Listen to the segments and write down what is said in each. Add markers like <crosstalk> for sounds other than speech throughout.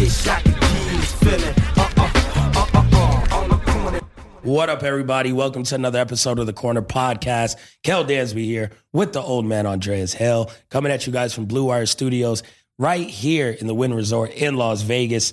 Wish I could this feeling. Uh uh uh. What up, everybody? Welcome to another episode of the Corner Podcast. Kel Dansby here with the old man Andreas Hill, coming at you guys from Blue Wire Studios right here in the Wynn Resort in Las Vegas.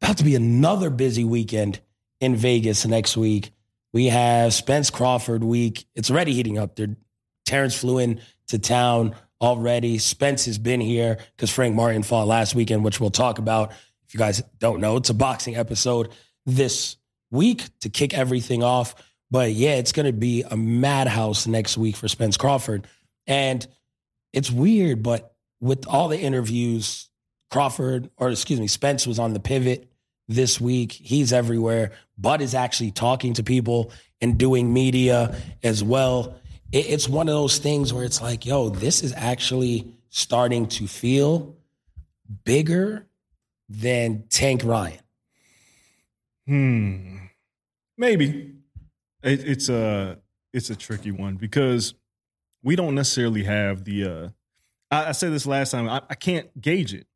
About to be another busy weekend in Vegas next week. We have Spence Crawford week. It's already heating up. There, Terrence flew in to town already. Spence has been here because Frank Martin fought last weekend, which we'll talk about. If you guys don't know, it's a boxing episode this week to kick everything off. But yeah, it's going to be a madhouse next week for Spence Crawford. And it's weird, but with all the interviews, Crawford, or excuse me, Spence was on the pivot this week. He's everywhere. Bud is actually talking to people and doing media as well. It, it's one of those things where it's like, yo, this is actually starting to feel bigger than Tank Ryan. Hmm. Maybe it, it's a it's a tricky one because we don't necessarily have the. uh I, I said this last time. I, I can't gauge it.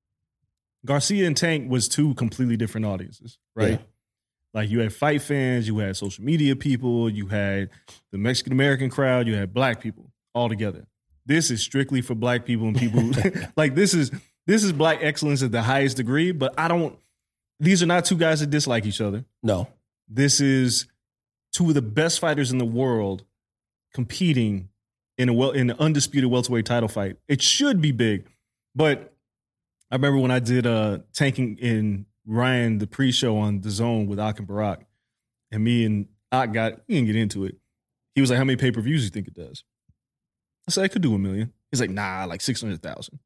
Garcia and Tank was two completely different audiences, right? Yeah. Like you had fight fans, you had social media people, you had the Mexican American crowd, you had black people all together. This is strictly for black people and people <laughs> <laughs> like this is this is black excellence at the highest degree. But I don't. These are not two guys that dislike each other. No. This is two of the best fighters in the world competing in a well in an undisputed welterweight title fight. It should be big, but I remember when I did uh Tank and Ryan the pre-show on the zone with Ak and Barak, and me and Ak got we didn't get into it. He was like, "How many pay-per-views do you think it does?" I said, "I could do a million. He's like, "Nah, like six hundred thousand.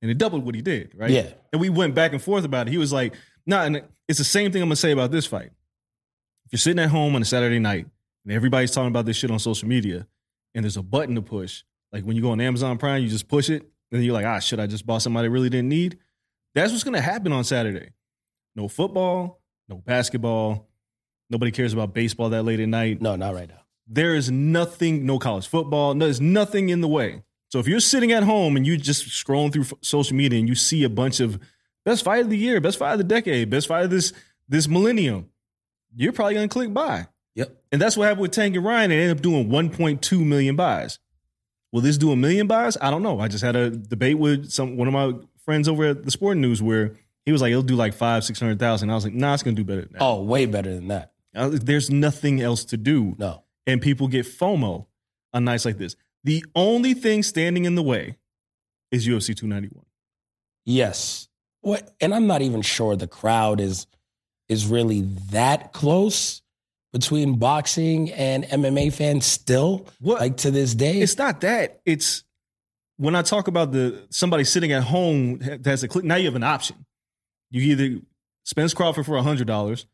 and it doubled what he did, right? Yeah. And we went back and forth about it. He was like, "Nah," and it's the same thing I'm gonna say about this fight. If you're sitting at home on a Saturday night and everybody's talking about this shit on social media, and there's a button to push, like when you go on Amazon Prime, you just push it, and then you're like, ah, shit, I just bought somebody I really didn't need. That's what's gonna happen on Saturday. No football, no basketball. Nobody cares about baseball that late at night. No, not right now. There is nothing, no college football, no, there's nothing in the way. So if you're sitting at home and you just scrolling through f- social media and you see a bunch of best fight of the year, best fight of the decade, best fight of this this millennium, you're probably gonna click buy. Yep. And that's what happened with Tank and Ryan. They ended up doing 1.2 million buys. Will this do a million buys? I don't know. I just had a debate with some one of my friends over at the Sporting News where he was like, it'll do like five, six hundred thousand. I was like, nah, it's gonna do better than that. Oh, way better than that. Uh, There's nothing else to do. No. And people get FOMO on nights like this. The only thing standing in the way is UFC 291. Yes. What and I'm not even sure the crowd is is really that close between boxing and MMA fans still. What? Like to this day. It's not that. It's when I talk about the somebody sitting at home that has a click. Now you have an option. You either Spence Crawford for hundred dollars,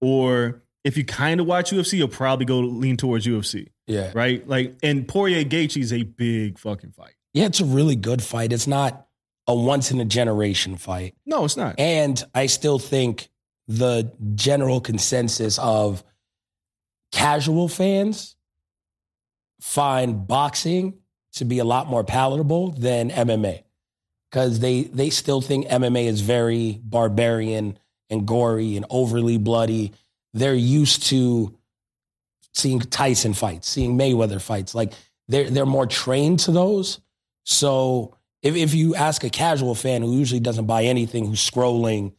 or if you kind of watch UFC, you'll probably go lean towards UFC, yeah. right? Like, and Poirier Gaethje is a big fucking fight. Yeah, it's a really good fight. It's not a once in a generation fight. No, it's not. And I still think the general consensus of casual fans find boxing to be a lot more palatable than MMA because they they still think MMA is very barbarian and gory and overly bloody. They're used to seeing Tyson fights, seeing Mayweather fights. Like they're they're more trained to those. So if if you ask a casual fan who usually doesn't buy anything, who's scrolling,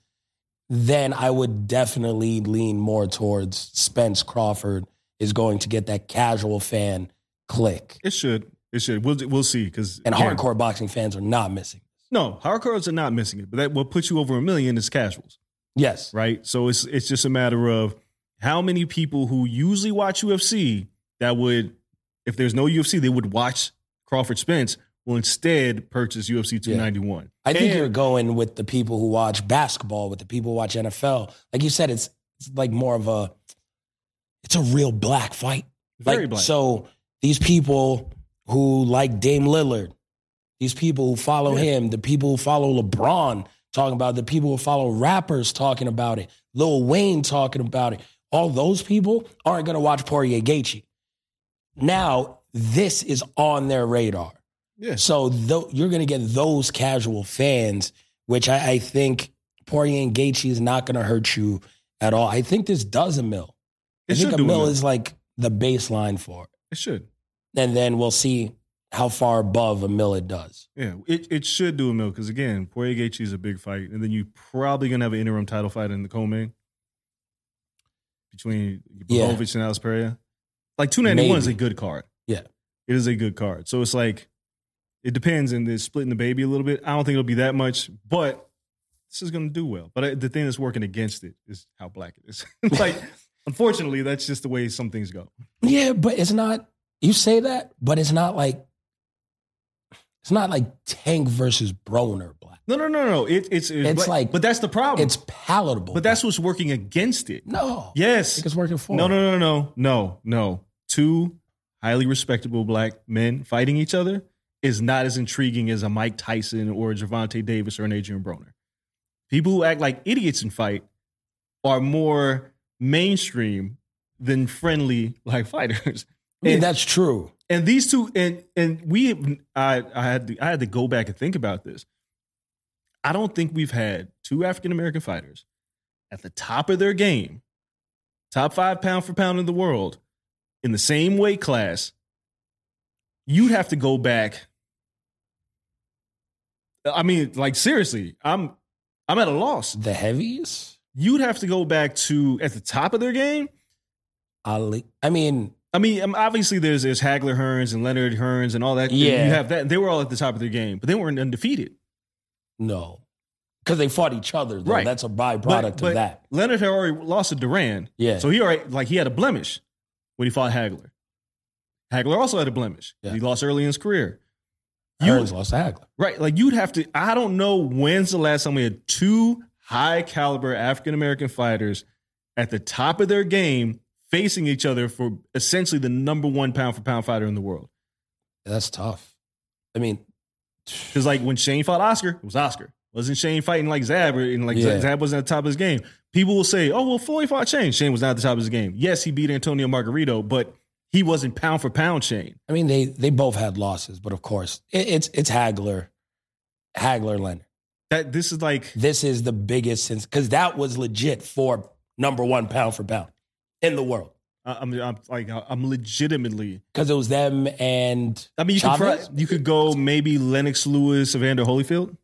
then I would definitely lean more towards Spence Crawford is going to get that casual fan click. It should. It should. We'll we'll see because And hardcore boxing fans are not missing. No, hardcores are not missing it, but that what puts you over a million is casuals, Yes. right? So it's it's just a matter of how many people who usually watch UFC that would, if there's no UFC, they would watch Crawford Spence will instead purchase UFC 291. I think And- you're going with the people who watch basketball, with the people who watch NFL. Like you said, it's, it's like more of a, it's a real black fight. very like, black. So these people who like Dame Lillard, these people who follow Yeah. him, the people who follow LeBron talking about it, the people who follow rappers talking about it, Lil Wayne talking about it, all those people aren't going to watch Poirier Gaethje. Now, this is on their radar. yeah, So tho- you're going to get those casual fans, which I, I think Poirier and Gaethje is not going to hurt you at all. I think this does a mill. I it think should a mill is like the baseline for it. It should. And then we'll see how far above a mill it does. Yeah, it, it should do a mill because again, Poirier Gaethje is a big fight, and then you're probably gonna have an interim title fight in the co-main between Yeah. And Alex Pereira. Like two ninety one is a good card. Yeah. it is a good card. So it's like it depends, and they're splitting the baby a little bit. I don't think it'll be that much, but this is gonna do well. But I, the thing that's working against it is how black it is. <laughs> like, <laughs> unfortunately, that's just the way some things go. Yeah, but it's not, you say that, but it's not like, it's not like Tank versus Broner black. No, no, no, no. It, it's It's but, like- but that's the problem. It's palatable. but that's what's working against it. no. I Yes. think it's working for No, no, no, no, no, no. Two highly respectable black men fighting each other is not as intriguing as a Mike Tyson or a Gervonta Davis or an Adrian Broner. People who act like idiots and fight are more mainstream than friendly like fighters. I mean, And- that's true. And these two and and we I I had to, I had to go back and think about this. I don't think we've had two African American fighters at the top of their game, top five pound for pound in the world, in the same weight class. You'd have to go back. I mean, like seriously, I'm I'm at a loss. The heavies? You'd have to go back to at the top of their game. Ali. I mean, I mean, um, obviously there's there's Hagler Hearns and Leonard Hearns and all that. Yeah. you have that. They were all at the top of their game, but they weren't undefeated. no. Because they fought each other, though. Right. That's a byproduct But, but of that. Leonard had already lost to Duran, Yeah. so he already like he had a blemish when he fought Hagler. Hagler also had a blemish. Yeah. He lost early in his career. You- Hearns lost to Hagler. Right, like you'd have to. I don't know when's the last time we had two high caliber African American fighters at the top of their game facing each other for essentially the number one pound for pound fighter in the world. That's tough. I mean, <sighs> Because like when Shane fought Oscar, it was Oscar. Wasn't Shane fighting like Zab or and like Yeah. Zab wasn't at the top of his game. People will say, "Oh well, Floyd fought Shane. Shane was not at the top of his game. Yes, he beat Antonio Margarito, but he wasn't pound for pound Shane. I mean, they they both had losses, but of course, it, it's it's Hagler, Hagler Leonard. That this is like This is the biggest since because that was legit for number one pound for pound in the world I- I'm, I'm like I'm legitimately. because it was them and I mean, you could Chavez? try, you could go maybe Lennox Lewis, Evander Holyfield.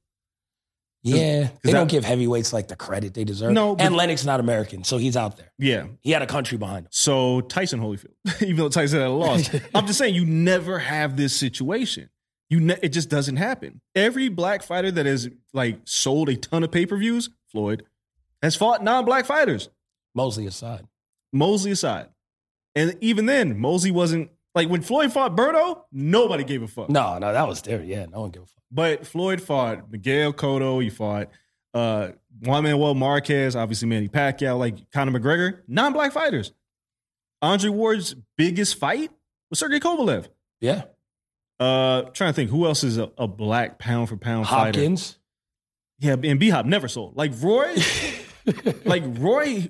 yeah, they don't that- give heavyweights like the credit they deserve. No, but- and Lennox not American, so he's out there. Yeah. He had a country behind him. So Tyson Holyfield, <laughs> even though Tyson had a loss, <laughs> I'm just saying you never have this situation. You ne- it just doesn't happen. Every black fighter that has like sold a ton of pay per views, Floyd, has fought non black fighters. Mosley aside, Mosley aside, and even then, Mosley wasn't like when Floyd fought Berto. Nobody gave a fuck. no, no, that was there. Yeah, no one gave a fuck. But Floyd fought Miguel Cotto. He fought uh, Juan Manuel Marquez. Obviously, Manny Pacquiao. Like Conor McGregor, non black fighters. Andre Ward's biggest fight was Sergey Kovalev. Yeah, Uh, trying to think who else is a, a black pound for pound fighter. Hopkins. Yeah, and B Hop never sold. Like Roy, <laughs> like Roy,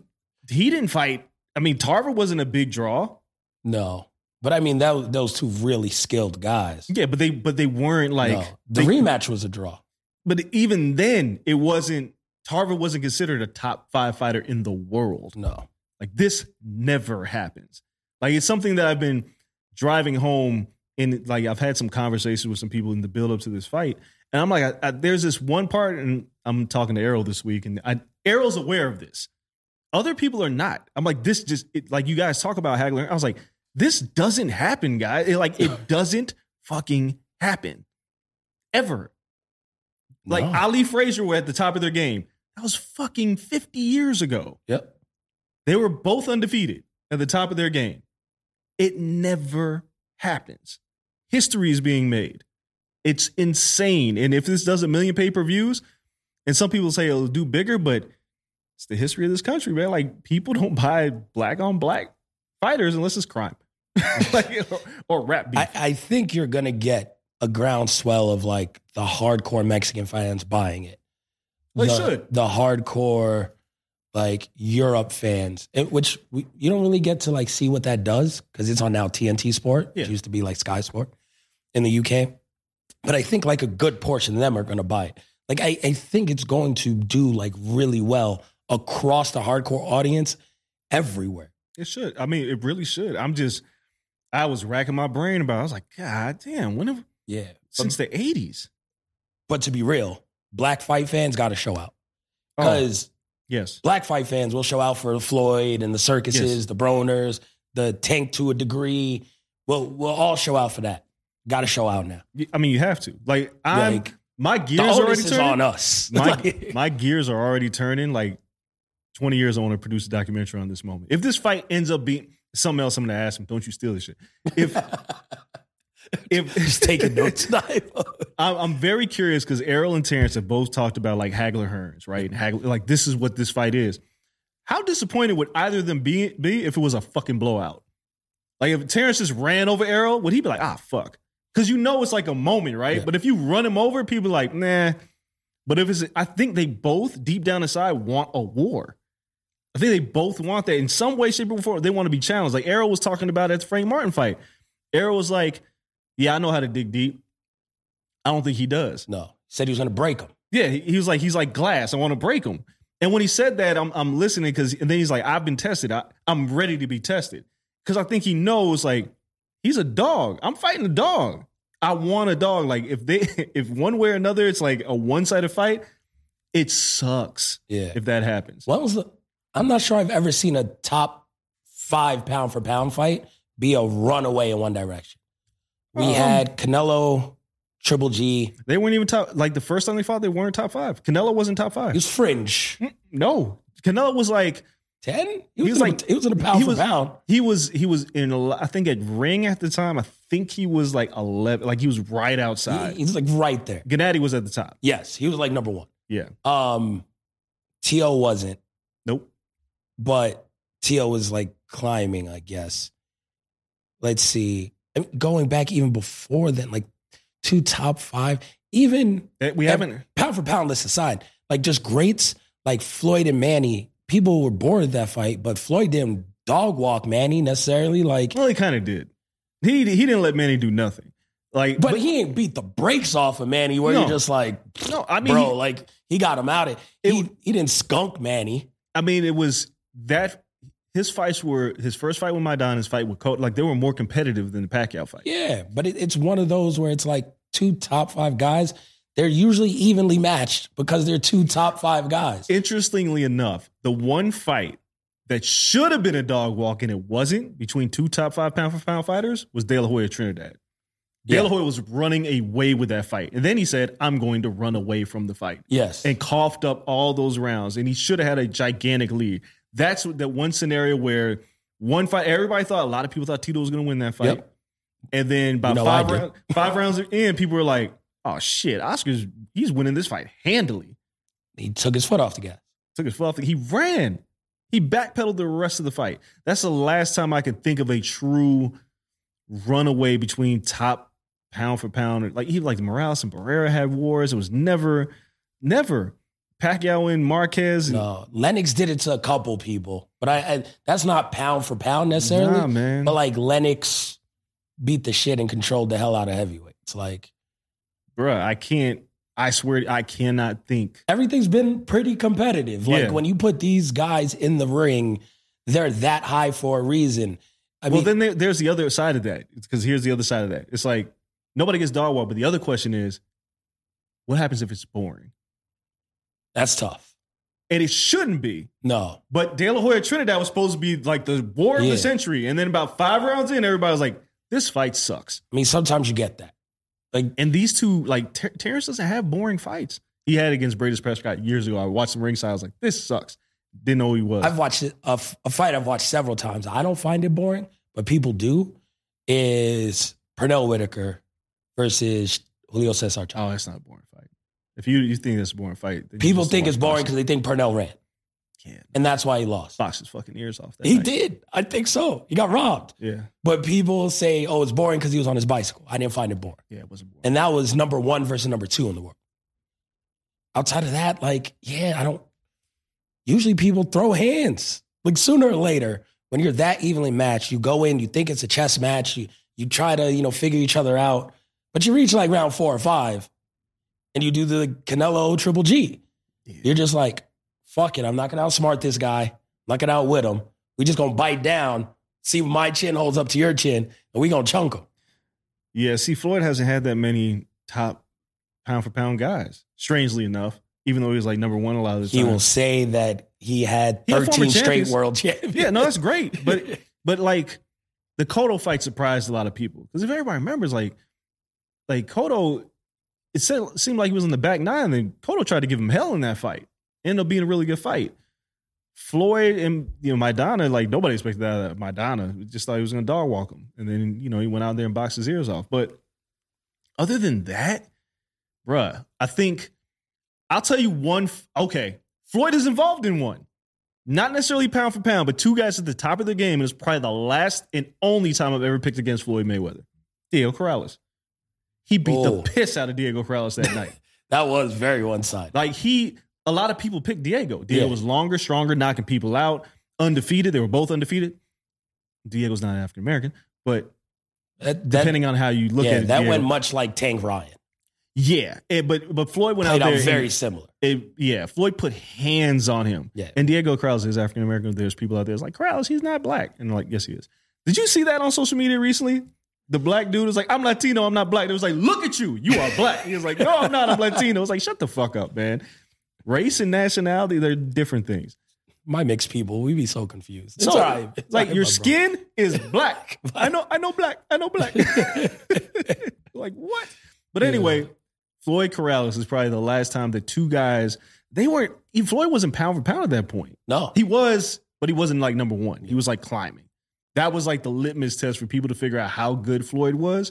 he didn't fight. I mean, Tarver wasn't a big draw. No, But I mean, that, those two really skilled guys. Yeah, but they but they weren't like No, the they- rematch was a draw. But even then, it wasn't. Tarver wasn't considered a top five fighter in the world. No. Like this never happens. Like it's something that I've been driving home and like I've had some conversations with some people in the build up to this fight. And I'm like, I, I, there's this one part, and I'm talking to Errol this week, and I, Errol's aware of this. Other people are not. I'm like, this just it, like you guys talk about Hagler. I was like, this doesn't happen, guys. It, like it <laughs> doesn't fucking happen ever. Like No. Ali Frazier were at the top of their game. That was fucking 50 years ago. Yep. They were both undefeated at the top of their game. It never happens. History is being made. It's insane. And if this does a million pay per views, and some people say it'll do bigger, but it's the history of this country, man. Like people <laughs> don't buy black on black fighters unless it's crime, <laughs> like, or, or rap beef. I, I think you're gonna get a groundswell of like the hardcore Mexican fans buying it. They the, should. The hardcore like Europe fans, it, which we, you don't really get to like see what that does because it's on now TNT Sport. Yeah. It used to be like Sky Sport in the UK. But I think like a good portion of them are gonna buy it. Like I, I think it's going to do like really well across the hardcore audience everywhere. it should. I mean, it really should. I'm just, I was racking my brain about. It. I was like, God damn, when have Yeah. But, since the '80s? but to be real, black fight fans got to show out Oh, because yes, black fight fans will show out for Floyd and the circuses, Yes. the Broners, the Tank to a degree. We'll we'll all show out for that. Got to show out now. I mean, you have to. Like, I'm Like my the gears already is turning. on us. my <laughs> my gears are already turning. Like twenty years, I want to produce a documentary on this moment. If this fight ends up being something else, I'm gonna ask him. Don't you steal this shit? If <laughs> if <laughs> just taking <laughs> notes. I'm, I'm very curious because Errol and Terrence have both talked about like Hagler Hearns, right? And Hagler, like this is what this fight is. How disappointed would either of them be, be if it was a fucking blowout? Like if Terrence just ran over Errol, would he be like, ah, fuck? Because you know it's like a moment, right? Yeah. But if you run him over, people are like, nah. But if it's, I think they both deep down inside want a war. I think they both want that in some way, shape, or form. They want to be challenged. Like Errol was talking about at the Frank Martin fight. Errol was like, yeah, I know how to dig deep. I don't think he does. no, said he was going to break him. Yeah, he, he was like, he's like glass. I want to break him. And when he said that, I'm I'm listening because and then he's like, I've been tested. I, I'm ready to be tested because I think he knows like he's a dog. I'm fighting a dog. I want a dog. Like if they <laughs> if one way or another it's like a one sided fight, it sucks Yeah. if that happens. What was the? I'm not sure I've ever seen a top five pound for pound fight be a runaway in one direction. We Um, had Canelo, Triple G. They weren't even top. Like the first time they fought, they weren't top five. Canelo wasn't top He five. was fringe. No, Canelo was like Ten? He He was, was like- a, he was in a pound he for was- pound. he was he was in a I think at ring at the time. I think he was like eleven. Like he was right outside. He, he was like right there. Gennady was at the top. Yes, he was like number one. Yeah. Um, T.O. wasn't. But T.O. was like climbing, I guess. Let's see. Mean, Going back even before then, like two top five, even Eh, We haven't. pound for pound list aside, like just greats like Floyd and Manny, people were bored of that fight, but Floyd didn't dog walk Manny necessarily. Like, Well, he kind of did. He he didn't let Manny do nothing. Like, but, he ain't beat the brakes off of Manny where No. you're just like, no, I mean, bro, he- like he got him out. Of, It he, he didn't skunk Manny. I mean, it was that his fights were his first fight with Maidana, his fight with Cotto. Like they were more competitive than the Pacquiao fight. Yeah, but it, it's one of those where it's like two top five guys. They're usually evenly matched because they're two top five guys. Interestingly enough, the one fight that should have been a dog walk and it wasn't between two top five pound for pound fighters was De La Hoya Trinidad. De La. Hoya was running away with that fight. And then he said, I'm going to run away from the fight. yes. And coughed up all those rounds. And he should have had a gigantic lead. That's that one scenario where one fight, everybody thought, a lot of people thought Tito was going to win that fight. Yep. And then by You know five, round, five rounds in, people were like, oh shit, Oscar's, he's winning this fight handily. he took his foot off the gas. Took his foot off. the- He ran. He backpedaled the rest of the fight. That's the last time I could think of a true runaway between top pound for pound. Like even like Morales and Barrera had wars. It was never, never Pacquiao and Marquez. And, No, Lennox did it to a couple people, but I, I that's not pound for pound necessarily. Nah, man. But like Lennox, beat the shit and controlled the hell out of heavyweights. Like Bruh, I can't. I swear, I cannot think. everything's been pretty competitive. Like Yeah. when you put these guys in the ring, they're that high for a reason. I well, mean, then there, there's the other side of that. Because here's the other side of that. It's like nobody gets dog wall, but the other question is, what happens if it's boring? That's tough. And it shouldn't be. No, But De La Hoya Trinidad was supposed to be like the war of Yeah. the century, and then about five rounds in, everybody was like, "This fight sucks." I mean sometimes you get that. Like And these two, like Ter- Terrence, doesn't have boring fights. He had against Breidis Prescott years ago. I watched him ringside. I was like, "This sucks." Didn't know who he was. I've watched a, f- a fight I've watched several times. I don't find it boring, but people do. Is Pernell Whitaker versus Julio Cesar Chavez. oh, that's not boring. If you you think it's a boring fight, then you People just think don't it's watch boring boxing. because they think Pernell ran, Yeah, and that's why he lost. box his fucking ears off. That He night. did. I think so. He got robbed. Yeah, But people say, oh, it's boring because he was on his bicycle. I didn't find it boring. yeah, it wasn't boring. And that was number one versus number two in the world. Outside of that, like, yeah, I don't. Usually people throw hands. Like sooner or later, when you're that evenly matched, you go in, you think it's a chess match, you you try to, you know, figure each other out. But you reach like round four or five, and you do the Canelo Triple G. Yeah. You're just like, fuck it, I'm not gonna outsmart this guy. I'm not gonna outwit him. We just gonna bite down, see if my chin holds up to your chin, and we gonna chunk him. Yeah, see, Floyd hasn't had that many top pound for pound guys. Strangely enough, even though he was like number one a lot of the time, He will say that he had He had 13 straight world champions. Yeah, no, that's great. But <laughs> but like the Cotto fight surprised a lot of people because if everybody remembers, like like Cotto, it seemed like he was in the back nine. Then Cotto tried to give him hell in that fight. Ended up being a really good fight. Floyd and you know Maidana, like nobody expected that of Maidana. Just thought he was going to dog walk him, and then you know he went out there and boxed his ears off. But other than that, bruh, I think I'll tell you one. Okay, Floyd is involved in one. Not necessarily pound for pound, but two guys at the top of the game. And it's probably the last and only time I've ever picked against Floyd Mayweather. Theo Corrales. He beat Oh. the piss out of Diego Corrales that night. <laughs> That was very one sided. Like he, a lot of people picked Diego. Diego Yeah. was longer, stronger, knocking people out, undefeated. They were both undefeated. Diego's not African American, but That, that, depending on how you look yeah, at it, that Diego- went much like Tank Ryan. yeah. Eh, but but Floyd went Played out out there. very and- similar. it, yeah, Floyd put hands on him. Yeah. And Diego Corrales is African American. There's people out there that's like, Corrales, he's not black. And like, yes, he is. Did you see that on social media recently? The black dude was like, I'm Latino, I'm not black. It was like, look at you, you are black. He was like, no, I'm not, I'm Latino. It was like, shut the fuck up, man. Race and nationality, they're different things. My mixed people, we be so confused. It's So, all right. It's like all your skin is <laughs> black. I know, I know black. I know black. <laughs> like what? But anyway, Floyd Corrales is probably the last time that two guys they weren't. Floyd wasn't pound for pound at that point. No. He was, but he wasn't like number one. He was like climbing. That was like the litmus test for people to figure out how good Floyd was.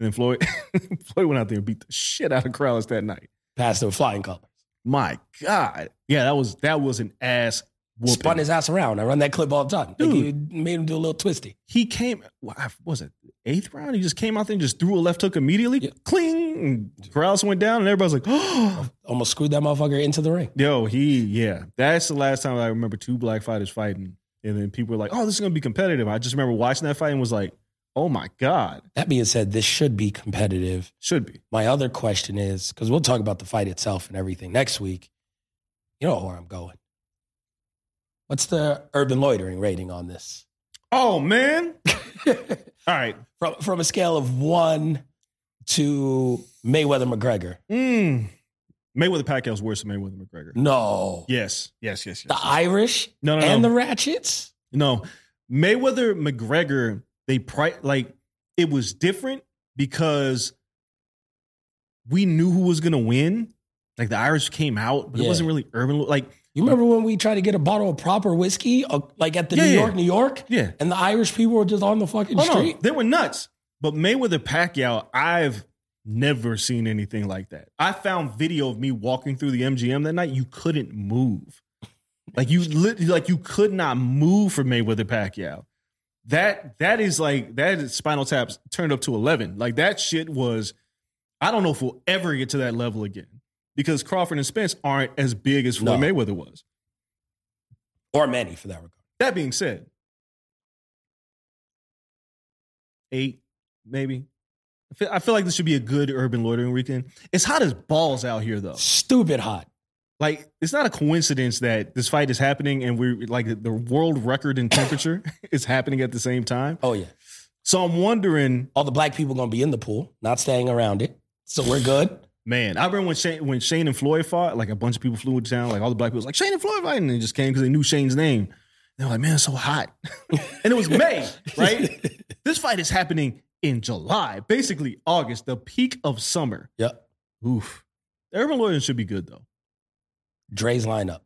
And then Floyd, <laughs> Floyd went out there and beat the shit out of Corrales that night. Passed with flying colors. My God, yeah, that was that was an ass whooping. Spun his ass around. I run that clip all the time. Like Dude. he made him do a little twisty. he came. what Was it eighth round? He just came out there and just threw a left hook immediately. Yeah. Cling. Corrales went down, and everybody's like, "Oh, <gasps> Almost screwed that motherfucker into the ring. yo, he yeah." That's the last time I remember two black fighters fighting, and then people were like, "Oh, this is gonna be competitive." I just remember watching that fight and was like, "Oh my god, That being said, this should be competitive. should be." My other question is because we'll talk about the fight itself and everything next week. You know where I'm going. What's the urban loitering rating on this? Oh man. <laughs> All right. From from a scale of one to Mayweather McGregor. Mm. Mayweather Pacquiao's worse than Mayweather McGregor. No. Yes, yes, yes, yes. The Irish No, no, and no. the Ratchets? No, Mayweather McGregor. They pri- like it was different because we knew who was gonna win. Like the Irish came out, but it wasn't really urban. Like You remember when we tried to get a bottle of proper whiskey, uh, like at the Yeah, New yeah. York, New York, yeah, and the Irish people were just on the fucking oh no, street? they were nuts. But Mayweather Pacquiao, I've never seen anything like that. I found video of me walking through the MGM that night. You couldn't move. Like you like you could not move for Mayweather Pacquiao. That that is like that is Spinal Taps turned up to eleven. Like that shit was. I don't know if we'll ever get to that level again because Crawford and Spence aren't as big as Floyd No. Mayweather was. Or Manny for that regard. That being said, eight maybe. I feel, I feel like this should be a good urban loitering weekend. It's hot as balls out here, though. Stupid hot. Like, it's not a coincidence that this fight is happening and we're like the world record in temperature <coughs> is happening at the same time. Oh yeah. So I'm wondering, All the black people gonna be in the pool, not staying around it. So we're good. man. I remember when Shane, when Shane and Floyd fought. Like a bunch of people flew into town. Like all the black people was like Shane and Floyd fighting, and they just came because they knew Shane's name. They were like, man, it's so hot, <laughs> and it was May, right? <laughs> this fight is happening in July, basically August, the peak of summer. Yep. Oof. The urban loitering should be good though. Dre's lineup.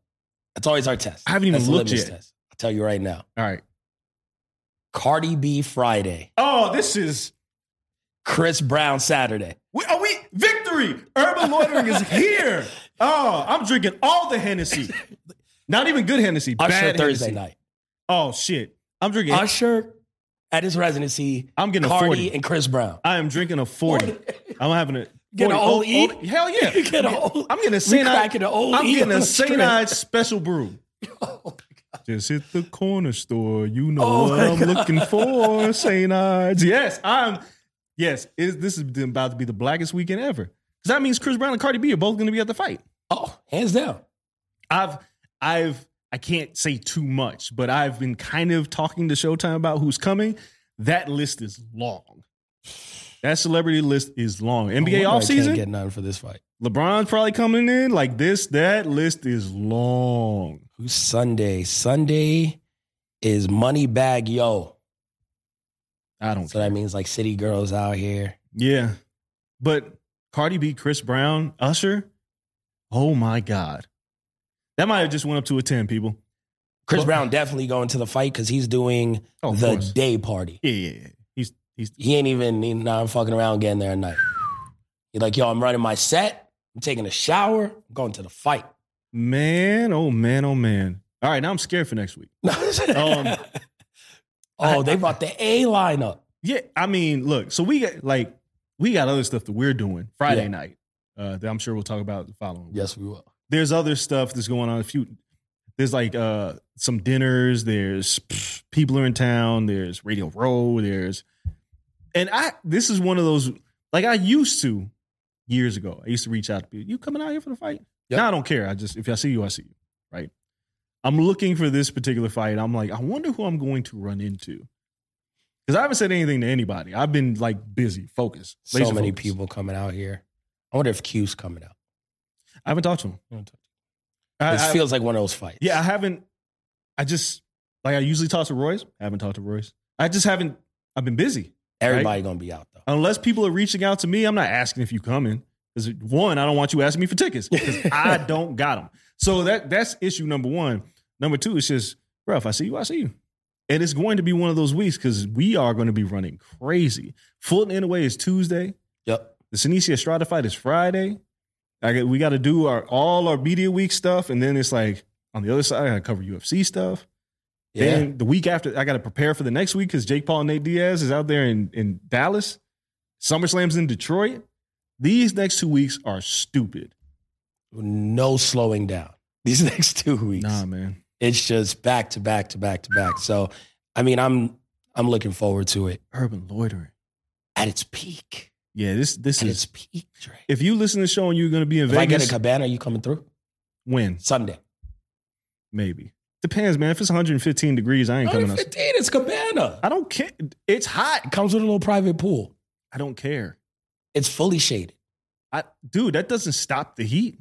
That's always our test. I haven't even That's looked yet. test. I'll tell you right now. All right. Cardi B Friday. Oh, this is Chris Brown Saturday. we, are we victory. Urban loitering is <laughs> here. Oh, I'm drinking all the Hennessy. <laughs> Not even good Hennessy. Usher bad Thursday Hennessy. night. Oh shit. I'm drinking. Usher at his residency. I'm getting a 40. and Chris Brown. I am drinking a 40. I'm having a <laughs> Get an 40. old Oh, E? oh, Hell yeah. <laughs> Get an old- I'm getting a cracking an old I'm E getting a strip. <laughs> Special brew. Oh, Just hit the corner store. You know Oh what I'm God. looking for, St. Ides. Yes, I'm. Yes, it, this is about to be the blackest weekend ever. Because that means Chris Brown and Cardi B are both going to be at the fight. Oh, hands down. I've, I've, I can't say too much, but I've been kind of talking to Showtime about who's coming. That list is long. That celebrity list is long. NBA offseason, Can't get none for this fight. LeBron's probably coming in like this. That list is long. Who's Sunday? Sunday is Moneybagg Yo. I don't So care. that means like city girls out here. Yeah. But Cardi B, Chris Brown, Usher, oh my God. That might have just went up to a 10, people. Chris Well- Brown definitely going to the fight because he's doing Oh, the course. day party. Yeah, yeah, yeah. He's he's He ain't even he not fucking around getting there at night. He's like, yo, I'm running my set. I'm taking a shower. I'm going to the fight. man, oh man, oh man. All right, now I'm scared for next week. <laughs> Um, <laughs> oh, they brought the A lineup. Yeah, I mean, look, so we got like we got other stuff that we're doing Friday Yeah. night. Uh, that I'm sure we'll talk about the following. week. Yes, we will. There's other stuff that's going on. A few there's like uh some dinners, there's pff, <sniffs> people are in town, there's Radio Row, there's and I this is one of those like I used to years ago. I used to reach out to people. You coming out here for the fight? Yep. Now I don't care. I just if I see you, I see you. Right. I'm looking for this particular fight. I'm like, I wonder who I'm going to run into. Because I haven't said anything to anybody. I've been like busy, focused. So many focused. people coming out here. I wonder if Q's coming out. I haven't talked to him. It I, I- feels like one of those fights. yeah, I haven't. I just like I usually talk to Royce. I haven't talked to Royce. I just haven't. I've been busy. Everybody gonna be out though. Unless people are reaching out to me, I'm not asking if you coming. Because one, I don't want you asking me for tickets because <laughs> I don't got them. So that that's issue number one. Number two, it's just, bro, if I see you, I see you. And it's going to be one of those weeks because we are going to be running crazy. Fulton Inoue is Tuesday. Yep. The Sinisi Estrada fight is Friday. I we got to do our all our media week stuff, and then it's like on the other side, I got to cover UFC stuff. Yeah. Then the week after, I got to prepare for the next week because Jake Paul and Nate Diaz is out there in, in Dallas. SummerSlam's in Detroit. These next two weeks are stupid. no slowing down. <laughs> These next two weeks. Nah, man. It's just back to back to back to back. So I mean I'm I'm looking forward to it Urban loitering. at its peak. Yeah, this this At is. its peak, Dre. If you listen to the show and you're going to be in If I get a cabana, you coming through? when Sunday. maybe depends, man. If it's 115 degrees, I ain't coming. Out. 115, it's cabana. I don't care. It's hot. It comes with a little private pool. I don't care. It's fully shaded. I, dude, that doesn't stop the heat.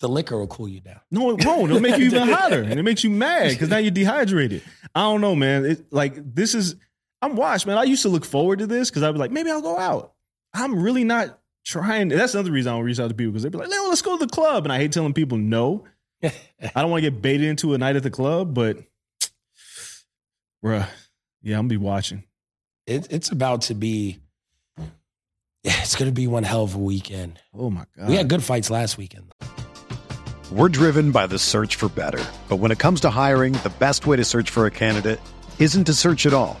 The liquor will cool you down. No, it won't. It'll make you <laughs> even hotter, and it makes you mad because now you're dehydrated. I don't know, man. It, like this is, I'm washed, man. I used to look forward to this because I'd be like, maybe I'll go out. I'm really not trying. That's another reason I don't reach out to people because they'd be like, "No, let's go to the club, and I hate telling people no. <laughs> I don't want to get baited into a night at the club, but, <sighs> bruh, yeah, I'm gonna be watching. It, it's about to be. Yeah, it's going to be one hell of a weekend. Oh my god, We had good fights last weekend. We're driven by the search for better. But when it comes to hiring, the best way to search for a candidate isn't to search at all.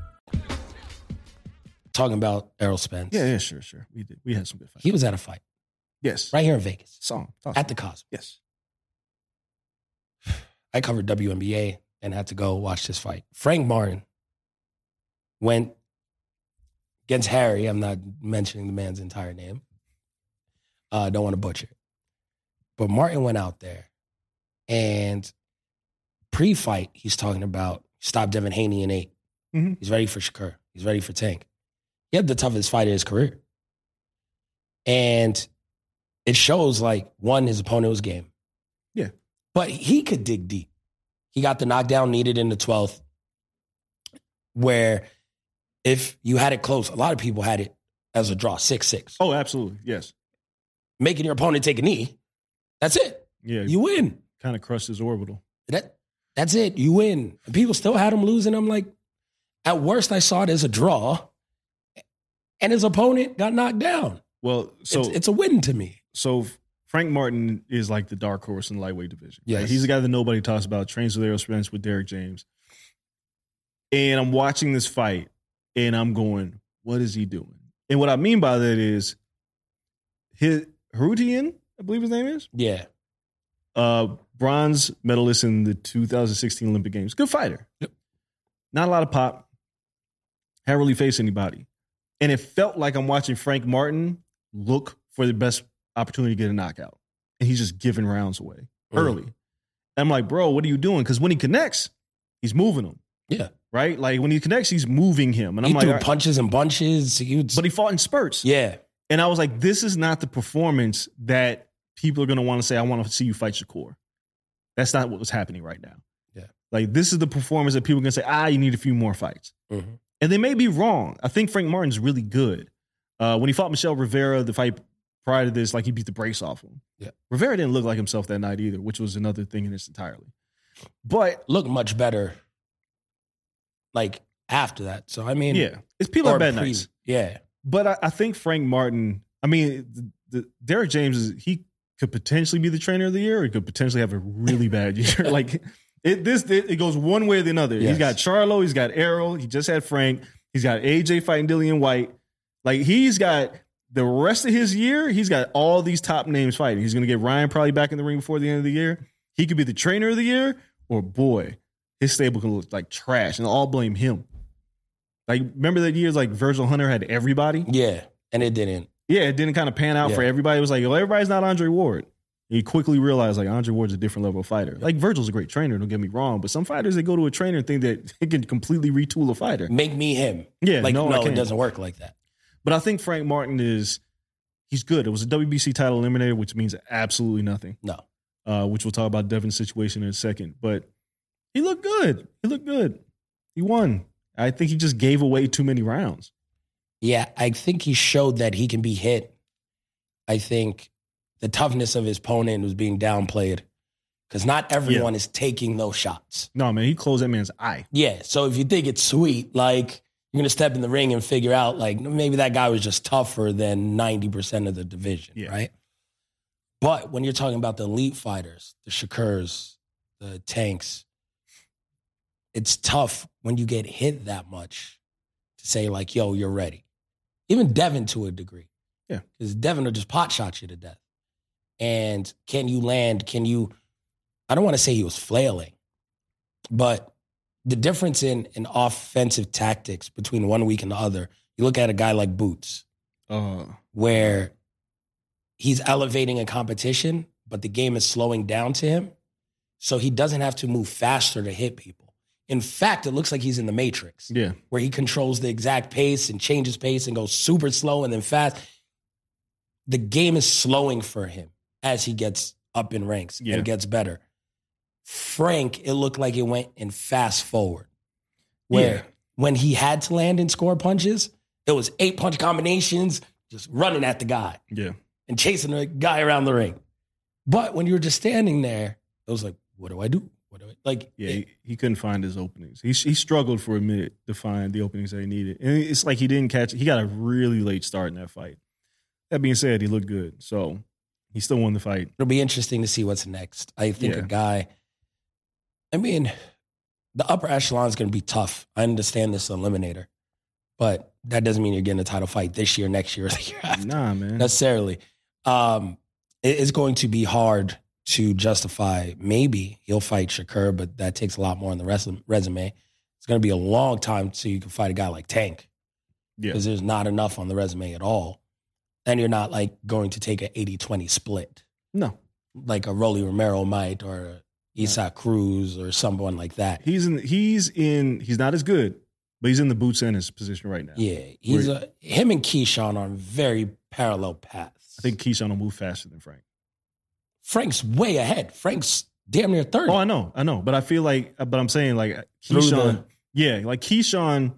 Talking about Errol Spence. Yeah, yeah, sure, sure. We did. We had some good fights. He was at a fight yes. right here in Vegas Song. At the. Cosmo. Yes. <sighs> I covered WNBA and had to go watch this fight. Frank Martin went against Harry. I'm not mentioning the man's entire name. Uh, don't want to butcher it. But Martin went out there and pre fight, he's talking about stop Devin Haney in 8 Mhm. He's ready for Shakur. He's ready for Tank. He had the toughest fight of his career. And it shows like one, his opponent was game. Yeah. But he could dig deep. He got the knockdown needed in the 12th, where if you had it close, a lot of people had it as a draw, 6 6. Oh, absolutely. Yes. Making your opponent take a knee, that's it. Yeah. You win. kind of crushed his orbital. That, that's it. You win. And people still had him losing. I'm like, at worst, I saw it as a draw, and his opponent got knocked down. Well, so it's, it's a win to me. so Frank Martin is like the dark horse in the lightweight division. right? He's the guy that nobody talks about, trains with Errol Spence with Derek James. And I'm watching this fight and I'm going, what is he doing? And what I mean by that is his Harutian, I believe his name is, Yeah. uh, bronze medalist in the 2016 Olympic Games. Good fighter. Yep. Not a lot of pop. Haven't really faced anybody. And it felt like I'm watching Frank Martin look for the best opportunity to get a knockout. And he's just giving rounds away Mm. early. And I'm like, bro, what are you doing? Because when he connects, he's moving him. Yeah. right? Like when he connects, he's moving him. And I'm like, threw right. punches and bunches. He was, but he fought in spurts. yeah. And I was like, this is not the performance that people are going to want to say, I want to see you fight Shakur. That's not what was happening right now. Yeah. Like, this is the performance that people are going to say, ah, you need a few more fights. Mhm. And they may be wrong. I think Frank Martin's really good. Uh, when he fought Michel Rivera, the fight prior to this, like he beat the brakes off him. Yeah. Rivera didn't look like himself that night either, which was another thing in this entirely. But Looked much better like after that. So, I mean, yeah, it's people have bad pre- nights. Yeah. But I, I think Frank Martin. I mean, the, the, Derek James is he could potentially be the trainer of the year, or he could potentially have a really bad year. <laughs> like it, this, it, it goes one way or the other. Yes. He's got Charlo, he's got Errol, he just had Frank, he's got AJ fighting Dillian Whyte. Like he's got the rest of his year, he's got all these top names fighting. He's going to get Ryan probably back in the ring before the end of the year. He could be the trainer of the year, or boy, his stable can look like trash, and all blame him. Like remember that years like Virgil Hunter had everybody. Yeah. And it didn't. Yeah, it didn't kind of pan out for everybody. It was like, well, everybody's not Andre Ward. He quickly realized like Andre Ward's a different level of fighter. Like Virgil's a great trainer, don't get me wrong, but some fighters they go to a trainer and think that <laughs> they can completely retool a fighter. Make me him. Yeah, Like, no, no, it doesn't work like that. But I think Frank Martin is he's good. It was a WBC title eliminator, which means absolutely nothing. No. Uh, which we'll talk about Devin's situation in a second. But he looked good. He looked good. He won. I think he just gave away too many rounds. Yeah, I think he showed that he can be hit. I think the toughness of his opponent was being downplayed because not everyone is taking those shots. No, man, he closed that man's eye. Yeah. So if you think it's sweet, like you're gonna step in the ring and figure out like maybe that guy was just tougher than 90% of the division, Yeah. right? But when you're talking about the elite fighters, the Shakurs, the tanks, it's tough when you get hit that much to say, like, yo, you're ready. Even Devin to a degree. Yeah. Because Devin will just pot shot you to death. And can you land? Can you I don't want to say he was flailing, but the difference in, in offensive tactics between one week and the other, you look at a guy like Boots, Uh, where he's elevating a competition, but the game is slowing down to him. So he doesn't have to move faster to hit people. In fact, it looks like he's in the Matrix, yeah, where he controls the exact pace and changes pace and goes super slow and then fast. The game is slowing for him as he gets up in ranks Yeah. and gets better. Frank, it looked like it went in fast forward. Where Yeah. when he had to land and score punches, it was eight punch combinations, just running at the guy yeah. and chasing the guy around the ring. But when you were just standing there, it was like, what do I do? What do I like? Yeah, it- he, he couldn't find his openings. He he struggled for a minute to find the openings that he needed, and it's like he didn't catch. He got a really late start in that fight. That being said, he looked good, so he still won the fight. it'll be interesting to see what's next. I think a guy, I mean, the upper echelon is going to be tough. I understand this eliminator, but that doesn't mean you're getting a title fight this year, next year, or the year <laughs> after. Nah, man. necessarily. Um, it- it's going to be hard to justify. Maybe he'll fight Shakur, but that takes a lot more on the res- resume. It's going to be a long time so you can fight a guy like Tank yeah, because there's not enough on the resume at all. And you're not like going to take an 80 20 split no, like a Rolly Romero might or Isaac Cruz or someone like that. he's in. He's in. He's not as good, but he's in the boots in his position right now. Yeah, he's a, him and Keyshawn are on very parallel paths. I think Keyshawn will move faster than Frank. Frank's way ahead. Frank's damn near 30. Oh, I know, I know, but I feel like, but I'm saying like Keyshawn. the- yeah, like Keyshawn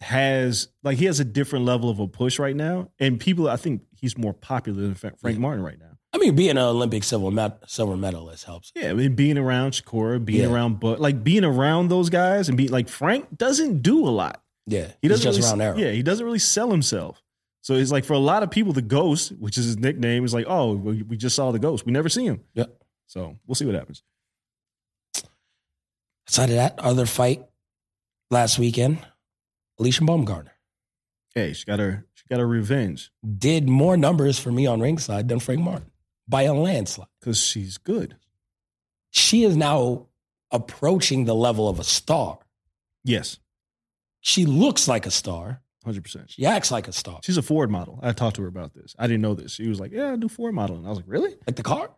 has like he has a different level of a push right now, and people. I think he's more popular than Frank Yeah. Martin right now. I mean, being an Olympic silver, med- silver medalist helps. Yeah, I mean, being around Shakur, being Yeah. around, but like being around those guys and being like Frank doesn't do a lot. Yeah, He doesn't just really, around arrow. Yeah, he doesn't really sell himself. So it's like for a lot of people, the ghost, which is his nickname, is like, oh, we we just saw the ghost. We never see him. Yeah. So we'll see what happens. Outside of that, other fight last weekend, Alycia Baumgardner Hey, she got her, she got her revenge did more numbers for me on ringside than Frank Martin by a landslide. because she's good. She is now approaching the level of a star. Yes, She looks like a star. hundred percent. She acts like a star. She's a Ford model. I talked to her about this. I didn't know this. She was like, "Yeah, I do Ford modeling." I was like, "Really? Like the car?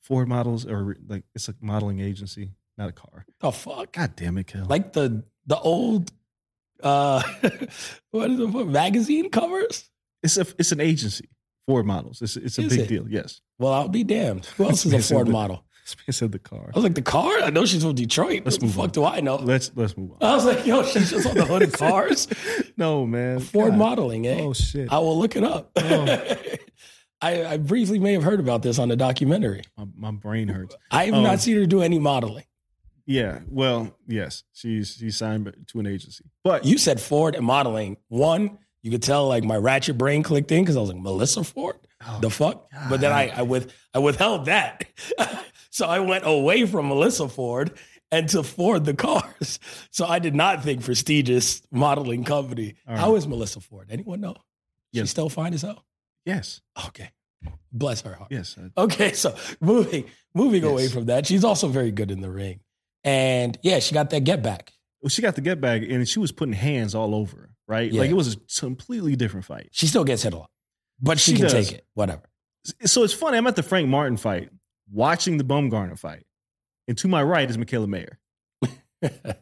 Ford models or like it's a modeling agency, not a car." The fuck? God damn it, Kel. Like the the old uh <laughs> what is it what, magazine covers? it's a it's an agency. Ford models. It's it's a Is big it? deal. Yes. Well, I'll be damned. Who <laughs> else is a Ford the- model? Man said the car. I was like, the car? I know she's from Detroit. Let's what the fuck on. do I know? Let's let's move on. I was like, yo, she's just on the hood of <laughs> cars. no man. Ford God. modeling, eh? Oh shit. I will look it up. Oh. I, I briefly may have heard about this on the documentary. My, my brain hurts. I have Oh. not seen her do any modeling. Yeah. Well, yes. She's she's signed to an agency. But You said Ford and modeling. One, you could tell like my ratchet brain clicked in because I was like, Melissa Ford? Oh, the fuck? But then I, I with I withheld that. <laughs> so I went away from Melissa Ford and to Ford the cars. <laughs> So I did not think prestigious modeling company. All How right. is Melissa Ford? Anyone know? Yes. She's still fine as hell? yes. Okay. Bless her heart. Yes. I- Okay, so moving moving away from that, she's also very good in the ring. And yeah, she got that get back. Well, she got the get back and she was putting hands all over, her, right? Yeah. Like it was a completely different fight. She still gets hit a lot. But she, She can does. take it. Whatever. So it's funny. I'm at the Frank Martin fight, watching the Baumgardner fight, and to my right is Mikaela Mayer. <laughs> and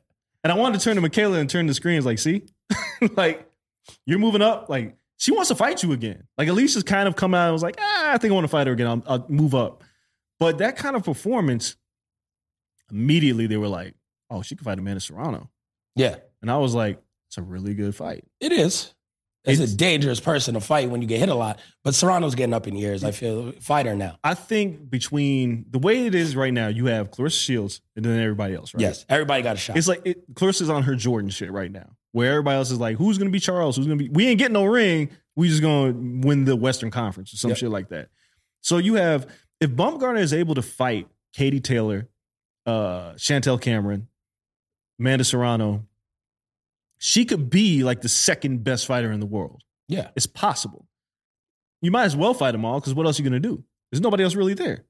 I wanted to turn to Mikaela and turn the screens like, see, <laughs> like you're moving up. Like she wants to fight you again. Like Alycia's kind of come out and was like, ah, I think I want to fight her again. I'll, I'll move up. But that kind of performance, immediately they were like, oh, she can fight Amanda Serrano. Yeah, And I was like, it's a really good fight. it is. It's, It's- a dangerous person to fight when you get hit a lot. But Serrano's getting up in years. I feel fighter now. I think between the way it is right now, you have Claressa Shields and then everybody else, right? Yes, everybody got a shot. It's like it, Claressa's on her Jordan shit right now, where everybody else is like, "Who's going to be Charles? Who's going to be? We ain't getting no ring. We just going to win the Western Conference or some Yep. shit like that." So you have if Baumgardner is able to fight Katie Taylor, uh, Chantel Cameron, Amanda Serrano, she could be like the second best fighter in the world. yeah, It's possible. You might as well fight them all because what else are you going to do? There's nobody else really there.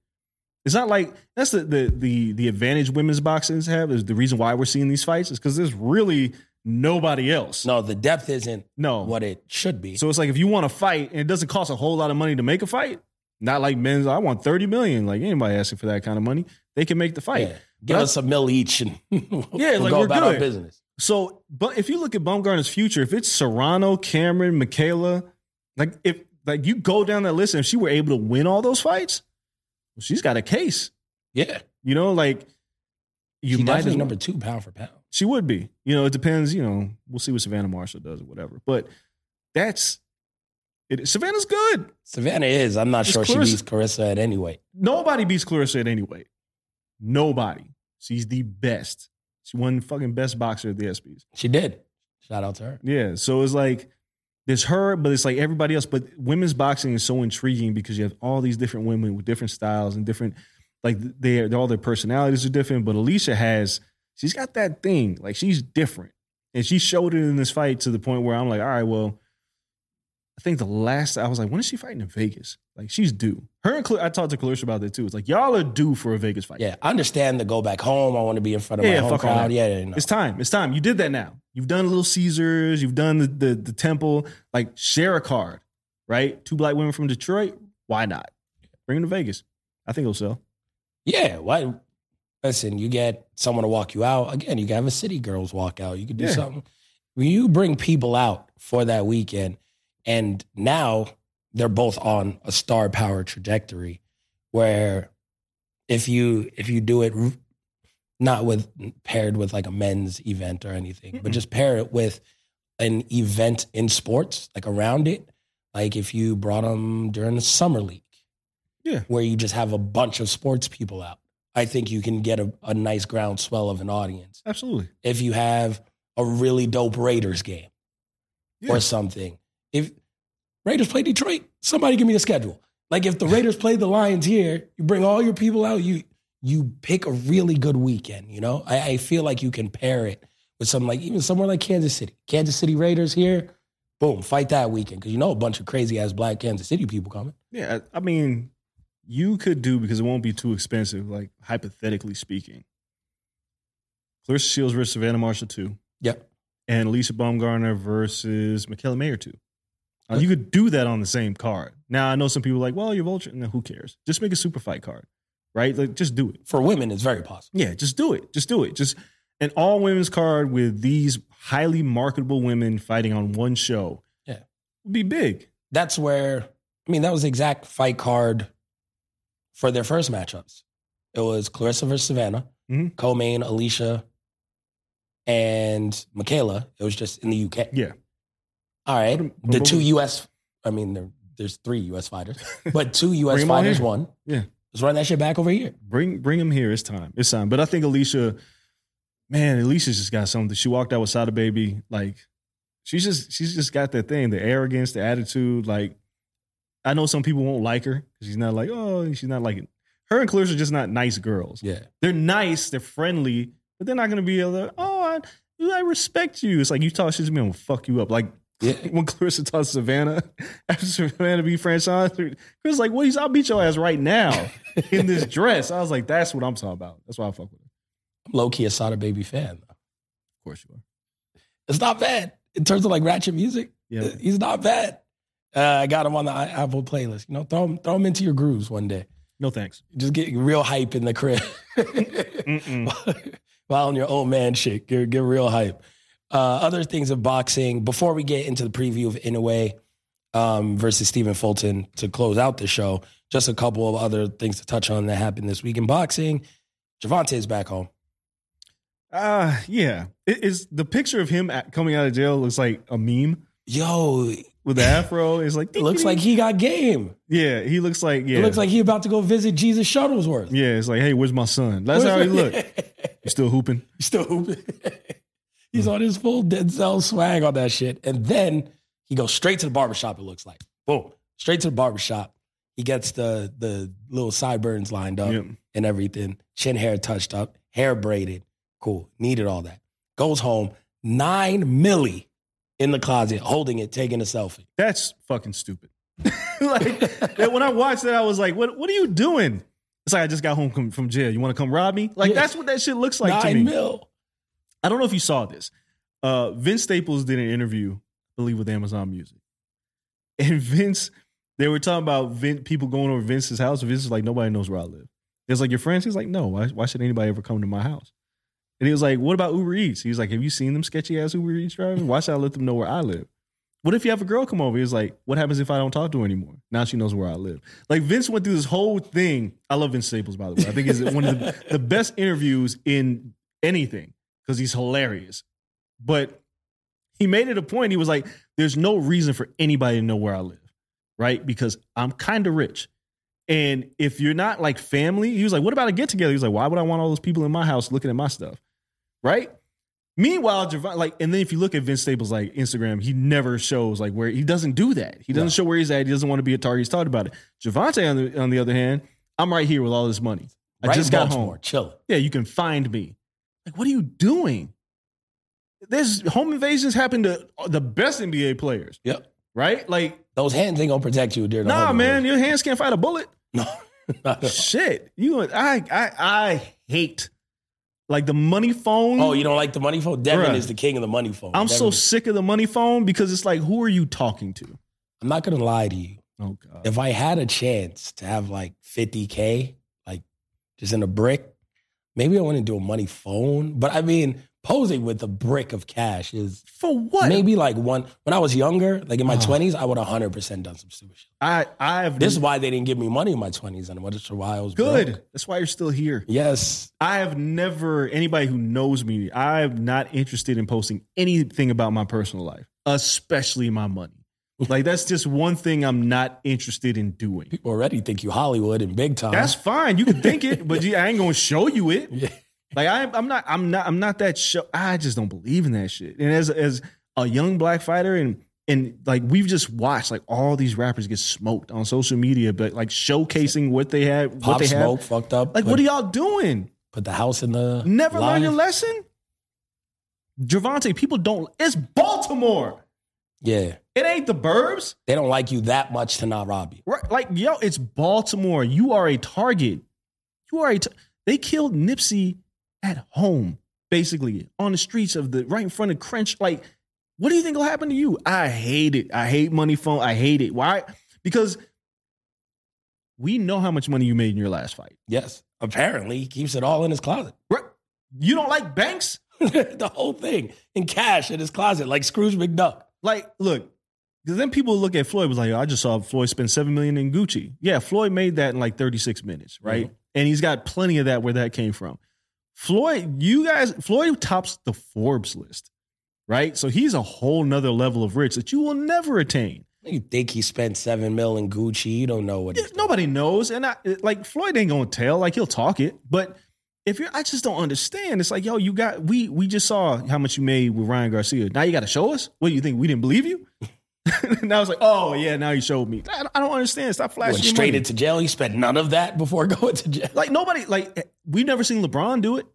It's not like that's the the the the advantage women's boxers have is the reason why we're seeing these fights is because there's really nobody else. no, the depth isn't No. what it should be. So it's like if you want to fight and it doesn't cost a whole lot of money to make a fight, not like men's. I want thirty million. Like anybody asking for that kind of money, they can make the fight. yeah. Give us a mill each and <laughs> we'll Yeah, like, go we're about our good. business. So, but if you look at Baumgardner's future, if it's Serrano, Cameron, Mikaela, like if like you go down that list and if she were able to win all those fights, well, she's got a case. Yeah, You know, like you she might as number two pound for pound. She would be. You know, it depends. You know, we'll see what Savannah Marshall does or whatever. But that's it. Savannah's good. Savannah is. I'm not It's sure Claressa. she beats Carissa at any weight. Nobody beats Claressa at any weight. Nobody. She's the best. She won fucking best boxer at the ESPYS. She did. Shout out to her. Yeah. So it's like there's her, but it's like everybody else. But women's boxing is so intriguing because you have all these different women with different styles and different, like they all their personalities are different. But Alycia has, she's got that thing. Like she's different, and she showed it in this fight to the point where I'm like, all right, well, I think the last I was like, when is she fighting in Vegas? Like she's due. Her and Cl- I talked to Claressa about that too. It's like y'all are due for a Vegas fight. Yeah, I understand the go back home. I want to be in front of Yeah, my yeah, home fuck crowd. Yeah, yeah, no. It's time. It's time. You did that now. You've done a Little Caesars. You've done the, the the temple. Like share a card, right? Two black women from Detroit. Why not? Bring them to Vegas. I think it'll sell. Yeah, why? Listen, you get someone to walk you out. Again, you can have a city girls walk out. You could do Yeah. something. When you bring people out for that weekend, and now they're both on a star power trajectory, where if you if you do it not with paired with like a men's event or anything, but Mm-mm. just pair it with an event in sports, like around it. Like if you brought them during the summer league, Yeah. where you just have a bunch of sports people out. I think you can get a, a nice groundswell of an audience. Absolutely. If you have a really dope Raiders game Yeah. or something. If Raiders play Detroit, somebody give me the schedule. Like if the Raiders play the Lions here, you bring all your people out, you you pick a really good weekend, you know? I, I feel like you can pair it with something like even somewhere like Kansas City. Kansas City Raiders here, boom, fight that weekend. Because you know a bunch of crazy ass black Kansas City people coming. Yeah. I I mean, you could do because it won't be too expensive. Like hypothetically speaking, Claressa Shields versus Savannah Marshall two, Yep. and Alycia Baumgardner versus Mikaela Mayer two. Uh, you could do that on the same card. Now I know some people are like, well, you're vulture. No, who cares? Just make a super fight card, right? Like just do it. For women, it's very possible. Yeah, just do it. Just do it. Just an all women's card with these highly marketable women fighting on one show. Yeah. would be big. that's where I mean that was the exact fight card for their first matchups. It was Claressa versus Savannah, Mhm. co-main Alycia, and Mikaela. It was just in the UK. Yeah, All right, Put 'em- put the two over. US. I mean, there, there's three US fighters, <laughs> but two US Bring 'em on fighters here. won. Yeah. let's run that shit back over here. bring bring them here. It's time. It's time. But I think Alycia, man, Alycia's just got something. She walked out with Sada Baby. Like she's just she's just got that thing, the arrogance, the attitude. Like I know some people won't like her because she's not like oh she's not like it. Her and Claressa are just not nice girls. Yeah, they're nice, they're friendly, but they're not gonna be able to, oh, I, I respect you. It's like you talk shit to me, I'm gonna fuck you up. Like Yeah. <laughs> when Claressa to Savannah <laughs> after Savannah beat franchise, Chris like, well, he's I'll beat your ass right now <laughs> in this dress. I was like, that's what I'm talking about. That's why I fuck with her. I'm low key a Sada Baby fan. Though. Of course you are. It's not bad in terms of like ratchet music. Yeah. He's not bad. Uh, I got him on the I- Apple playlist. You know, throw him, throw him into your grooves one day. No thanks. Just get real hype in the crib. While on your old man shit, get, get real hype. Uh, other things of boxing. Before we get into the preview of Inoue um, versus Stephen Fulton to close out the show, just a couple of other things to touch on that happened this week in boxing. Gervonta is back home. Uh yeah. It is the picture of him at, coming out of jail looks like a meme. Yo, with the afro. It's like <laughs> it looks like he got game. yeah, he looks like yeah, It looks like he about to go visit Jesus Shuttlesworth. yeah. It's like hey, where's my son? That's how he look. <laughs> You still hooping? He's still hooping. <laughs> He's on his full Denzel swag on that shit. And then he goes straight to the barbershop, it looks like. Boom. Straight to the barbershop. He gets the the little sideburns lined up Yep. and everything. Chin hair touched up, hair braided. Cool. Needed all that. Goes home, nine milli in the closet, holding it, taking a selfie. That's fucking stupid. <laughs> like when I watched that, I was like, "What? What are you doing?" It's like I just got home from, jail. You want to come rob me? Like Yeah. that's what that shit looks like to nine me. mil. I don't know if you saw this. Uh, Vince Staples did an interview, I believe, with Amazon Music, <laughs> and Vince, they were talking about Vince, people going over Vince's house. Vince is like, nobody knows where I live. It's like your friends. He's like, no. Why, why should anybody ever come to my house? And he was like, what about Uber Eats? He was like, have you seen them sketchy ass Uber Eats drivers? Why should I let them know where I live? What if you have a girl come over? He's like, what happens if I don't talk to her anymore? Now she knows where I live. Like Vince went through this whole thing. I love Vince Staples, by the way. I think it's one of the, the best interviews in anything because he's hilarious. But he made it a point. He was like, there's no reason for anybody to know where I live, right? Because I'm kind of rich. And if you're not like family, he was like, what about a get together? He was like, why would I want all those people in my house looking at my stuff? Right? Meanwhile, Javon, like, and then if you look at Vince Staples' like Instagram, he never shows like where he doesn't do that. He doesn't No. show where he's at. He doesn't want to be a target. He's talked about it. Gervonta, on the on the other hand, I'm right here with all this money. I Right just got Baltimore, home. Chill. Yeah, you can find me. Like, what are you doing? There's home invasions happen to the best NBA players, Yep. right? Like, Those hands ain't gonna protect you during nah, home man, invasion. your hands can't fight a bullet. <laughs> No. Not at all. Shit, you, I, I, I hate like the money phone. Oh, you don't like the money phone? Devin Bruh. is the king of the money phone. I'm so Devin- sick of the money phone because it's like, who are you talking to? I'm not gonna lie to you. Oh God, If I had a chance to have like 50k, like just in a brick, maybe I want to do a money phone. But I mean, posing with a brick of cash is for what? maybe like one. When I was younger, like in my ah. Oh. 20s, I would 100 percent done some stupid shit. I, I've This is why they didn't give me money in my 20s, and that's why I was good. broke. That's why you're still here. Yes, I have never, anybody who knows me, I'm not interested in posting anything about my personal life, especially my money. Like, that's just one thing I'm not interested in doing. people already think you Hollywood and big time. That's fine. You can think it, but you- I ain't gonna show you it. <laughs> Yeah. Like I, I'm not, I'm not, I'm not that show. I just don't believe in that shit. And as as a young black fighter, and and like we've just watched like all these rappers get smoked on social media, but like showcasing what they had, what Pop they Smoke have. fucked up. Like, put, what are y'all doing? put the house in the Never live. learn your lesson. Gervonta, people don't. It's Baltimore. Yeah, It ain't the Burbs. they don't like you that much to not rob you. Right? Like, yo, it's Baltimore. You are a target. You are a. T- they killed Nipsey at home, basically on the streets of the right in front of Crunch. Like, what do you think will happen to you? I hate it. I hate money phone. I hate it. Why? Because we know how much money you made in your last fight. Yes, apparently he keeps it all in his closet. Right? You don't like banks? <laughs> the whole thing in cash in his closet, like Scrooge McDuck. Like, look, because then people look at Floyd was like, I just saw Floyd spend seven million in Gucci. Yeah, Floyd made that in like 36 minutes, right? And he's got plenty of that where that came from. Floyd, you guys, Floyd tops the Forbes list, right? So he's a whole nother level of rich that you will never attain. You think he spent seven mil in Gucci? You don't know what. Yeah, nobody knows, and I, like Floyd ain't gonna tell. Like he'll talk it, but if you're, I just don't understand. It's like, yo, you got we we just saw how much you made with Ryan Garcia. Now you got to show us. What do you think? We didn't believe you. <laughs> now was like, oh yeah, now you showed me. I, I don't understand. Stop flashing. went straight money. into jail. He spent none of that before <laughs> going to jail. like nobody. Like eh, we've never seen LeBron do it.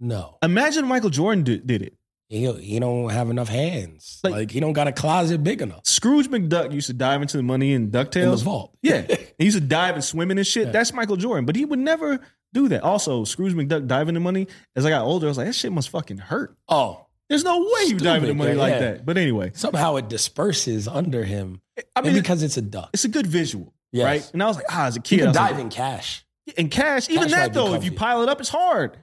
No, Imagine Michael Jordan did, did it. he he don't have enough hands. Like- Like, he don't got a closet big enough Scrooge McDuck used to dive into the money in in the Ducktales. vault. Yeah, <laughs> he used to dive and swim in and shit. That's Michael Jordan, but he would never do that. Also, Scrooge McDuck diving in money. As I got older, I was like, that shit must fucking hurt. Oh, There's no way you dive into money yeah, like that. But anyway, somehow it disperses under him. I mean, because it's a duck. it's a good visual, Yes. right? And I was like, ah, as a kid, I can dive like, in cash. in cash. Even Cash that though, if you pile it up, it's hard.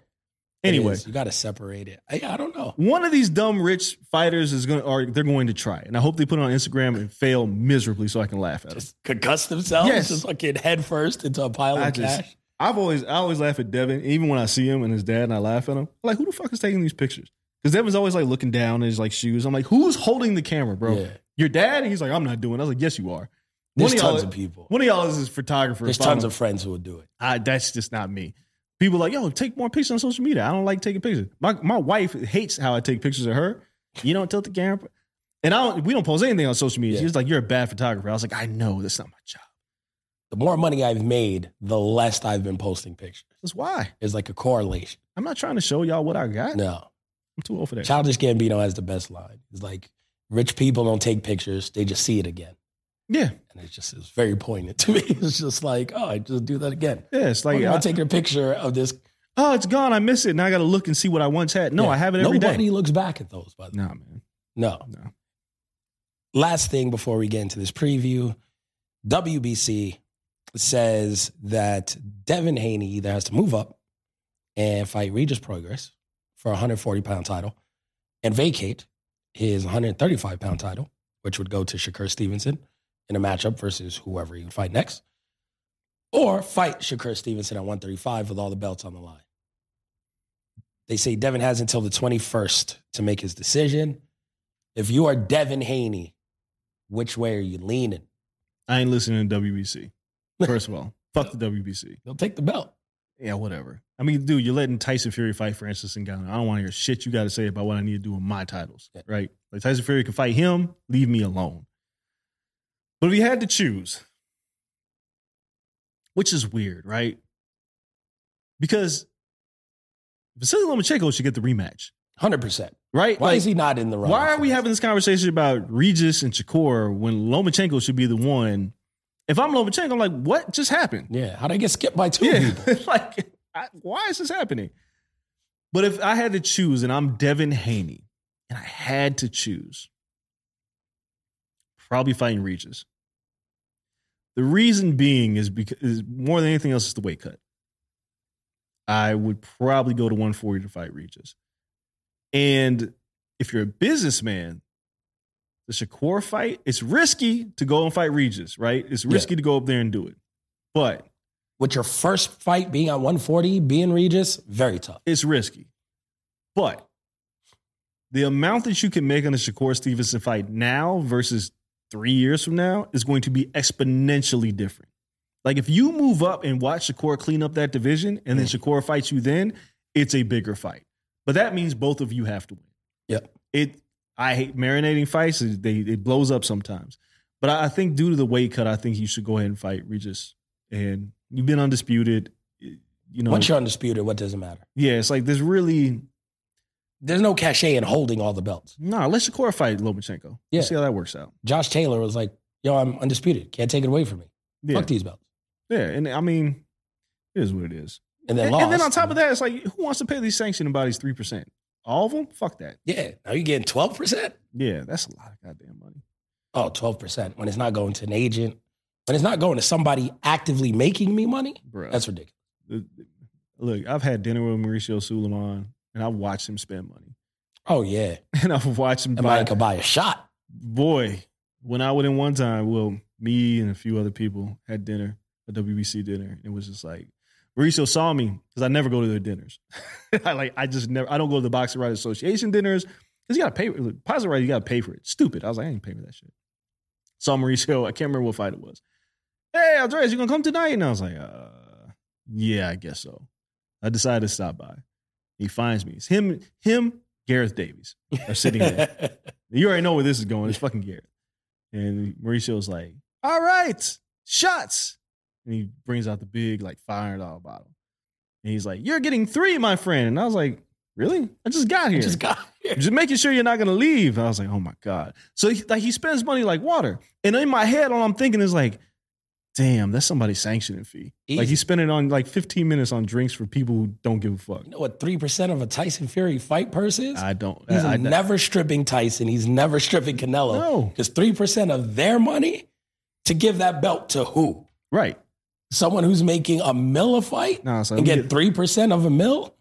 Anyway, you got to separate it. I, I don't know. one of these dumb rich fighters is going to, or they're going to try, and I hope they put it on Instagram and fail miserably so I can laugh at them. Just concuss themselves. Yes. Just fucking head first into a pile I of just, cash. I've always, I always laugh at Devin, even when I see him and his dad, and I laugh at him. I'm like, who the fuck is taking these pictures? Because Devin's always like looking down at his like shoes. I'm like, who's holding the camera, bro? Yeah. Your dad? He's like, I'm not doing. it. I was like, yes, you are. There's One of tons of people. One of y'all is a photographer. There's tons of friends who will do it. I, that's just not me. People like, yo, take more pictures on social media. I don't like taking pictures. My my wife hates how I take pictures of her. You don't tilt the camera. And I don't, we don't post anything on social media. Yeah. She's like, you're a bad photographer. I was like, I know that's not my job. The more money I've made, the less I've been posting pictures. That's why. It's like a correlation. I'm not trying to show y'all what I got. No. I'm too old for that. Childish Gambino has the best line. It's like, rich people don't take pictures, they just see it again. Yeah. And it's just it's very poignant to me. <laughs> It's just like, oh, I just do that again. Yeah. It's Like, like, I'm I- taking a picture of this. oh, it's gone. I miss it. Now I got to look and see what I once had. No, Yeah. I have it every day. Nobody looks back at those, by the way. Nah, man. No. No. Last thing before we get into this preview WBC says that Devin Haney either has to move up and fight Regis Prograis for a 140 pound title and vacate his 135 pound title, which would go to Shakur Stevenson in a matchup versus whoever he would fight next, or fight Shakur Stevenson at 135 with all the belts on the line. They say Devin has until the 21st to make his decision. If you are Devin Haney, which way are you leaning? I ain't listening to WBC. First of all, fuck the WBC. They'll take the belt. Yeah, whatever. I mean, dude, you're letting Tyson Fury fight Francis Ngannou. I don't want to hear shit you got to say about what I need to do with my titles, right? Like Tyson Fury can fight him, leave me alone. But if you had to choose, which is weird, right? Because Vasily Lomachenko should get the rematch, 100%. right? Why Like, is he not in the running? why are we having this conversation about Regis and Shakur when Lomachenko should be the one? If I'm Lomachenko, I'm like, what just happened? Yeah, how'd I get skipped by two Yeah, people? <laughs> like, I, why is this happening? But if I had to choose, and I'm Devin Haney, and I had to choose, probably fighting Regis. The reason being is because is more than anything else is the weight cut. I would probably go to 140 to fight Regis. And if you're a businessman, the Shakur fight, it's risky to go and fight Regis, right? It's Yeah. risky to go up there and do it. But With your first fight being at 140, being Regis, very tough. it's risky. But the amount that you can make on a Shakur Stevenson fight now versus three years from now is going to be exponentially different. Like if you move up and watch Shakur clean up that division and then mm. Shakur fights you then, it's a bigger fight. But that means both of you have to win. Yep. It I hate marinating fights. It- They it blows up sometimes. But I I think due to the weight cut, I think you should go ahead and fight Regis. And you've been undisputed. You know, Once you're undisputed, what does it matter? yeah, it's like there's really There's no cachet in holding all the belts. no. Let Shakur fight Lomachenko. Yeah. Let's see how that works out. Josh Taylor was like, yo, I'm undisputed. Can't take it away from me. Yeah, Fuck these belts. yeah, and I mean, it is what it is. And then And, and then on top of that, it's like who wants to pay these sanctioning bodies three percent? All of them? Fuck that. Yeah, now you're getting 12%? Yeah, that's a lot of goddamn money. Oh, 12% when it's not going to an agent, when it's not going to somebody actively making me money. Bro, That's ridiculous. look. I've had dinner with Mauricio Sulaimán, and I've watched him spend money, Oh, yeah. <laughs> and I've watched him buy. I could buy a shot. Boy, when I went in one time, well, me and a few other people had dinner, a WBC dinner. And it was just like Mauricio saw me because I never go to their dinners. <laughs> I like I just never I don't go to the Boxing Writers Association dinners because you gotta pay look, Positive Writer, you gotta pay for it. Stupid. I was like, I ain't paying for that shit. Saw Mauricio, I can't remember what fight it was. Hey, Andres, you gonna come tonight? And I was like, uh, yeah, I guess so. I decided to stop by. He finds me. It's him, him, Gareth Davies are sitting there. <laughs> You already know where this is going. It's fucking Gareth. And Mauricio's like, all right, shots. And he brings out the big, like, $500 bottle. And he's like, you're getting three, my friend. And I was like, really? I just got here. Just got <laughs> here. Just making sure you're not going to leave. I was like, oh my God. So he, like, he spends money like water. And in my head, all I'm thinking is like, damn, that's somebody's sanctioning fee. Like he's spending on like 15 minutes on drinks for people who don't give a fuck. You know what 3% of a Tyson Fury fight purse is? I don't. He's I, I- never stripping Tyson. He's never stripping Canelo. No. Just 3% of their money to give that belt to who? right. Someone who's making a mill a fight No, so and get 3% of a mill?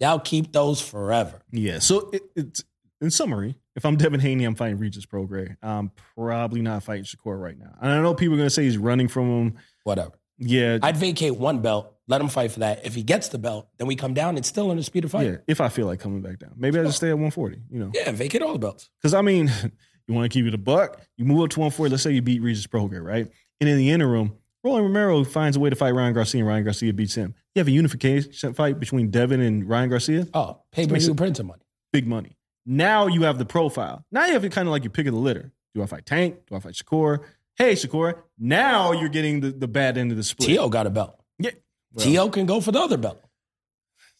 Y'all keep those forever. Yeah. So it, it's in summary, if I'm Devin Haney, I'm fighting Regis Prograis. I'm probably not fighting Shakur right now. And I know people are gonna say he's running from him. Whatever. Yeah. I'd vacate one belt, let him fight for that. If he gets the belt, then we come down. It's still an undisputed fight. yeah. If I feel like coming back down, maybe I just stay at 140. You know, Yeah, vacate all the belts. because I mean, <laughs> You want to keep it a buck. You move up to 140. Let's say you beat Regis Prograis, right? And in the interim, Roland Romero finds a way to fight Ryan Garcia, and Ryan Garcia beats him. You have a unification fight between Devin and Ryan Garcia. Oh, pay per view printing money. Big money. Now you have the profile. Now you have it kind of like you pick of the litter. Do I fight Tank? Do I fight Shakur? Hey, Shakur. Now you're getting the, the bad end of the split. T.O. got a belt. Yeah. Well, T.O. can go for the other belt.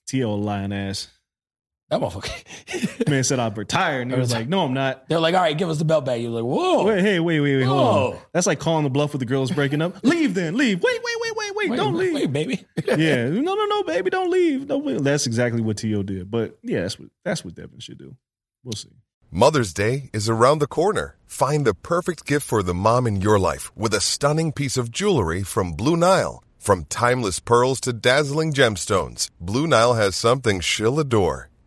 T.O. lying ass. That motherfucker. <laughs> Man said I'd retire, and he was like, "No, I'm not." They're like, all right, give us the belt back. You're like, whoa. Wait, hey, wait, wait, wait, hold on. That's like calling the bluff with the girls breaking up. <laughs> leave then, leave. Wait, wait, wait, wait, wait. Wait, don't leave. Wait, baby. <laughs> yeah, no, no, no, baby, don't leave. Don't leave. That's exactly what T.O. did. But yeah, that's what that's what Devin should do. We'll see. Mother's Day is around the corner. Find the perfect gift for the mom in your life with a stunning piece of jewelry from Blue Nile. From timeless pearls to dazzling gemstones, Blue Nile has something she'll adore.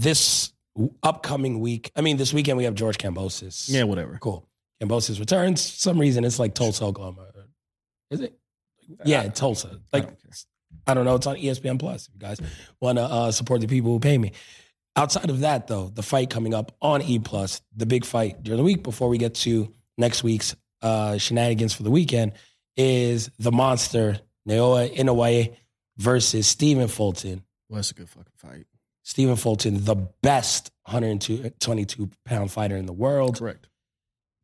This upcoming week, I mean, this weekend we have George Kambosos. Yeah, whatever. Cool. Kambosos returns. For some reason it's like Tulsa, Oklahoma. Is it? Yeah, Tulsa. Like, don't. I don't know. It's on ESPN Plus. If you guys want to uh, support the people who pay me. Outside of that, though, the fight coming up on E Plus, the big fight during the week before we get to next week's uh, shenanigans for the weekend is the monster Naoya Inoue versus Stephen Fulton. Well, that's a good fucking fight. Stephen Fulton, the best 122 pound fighter in the world. Correct.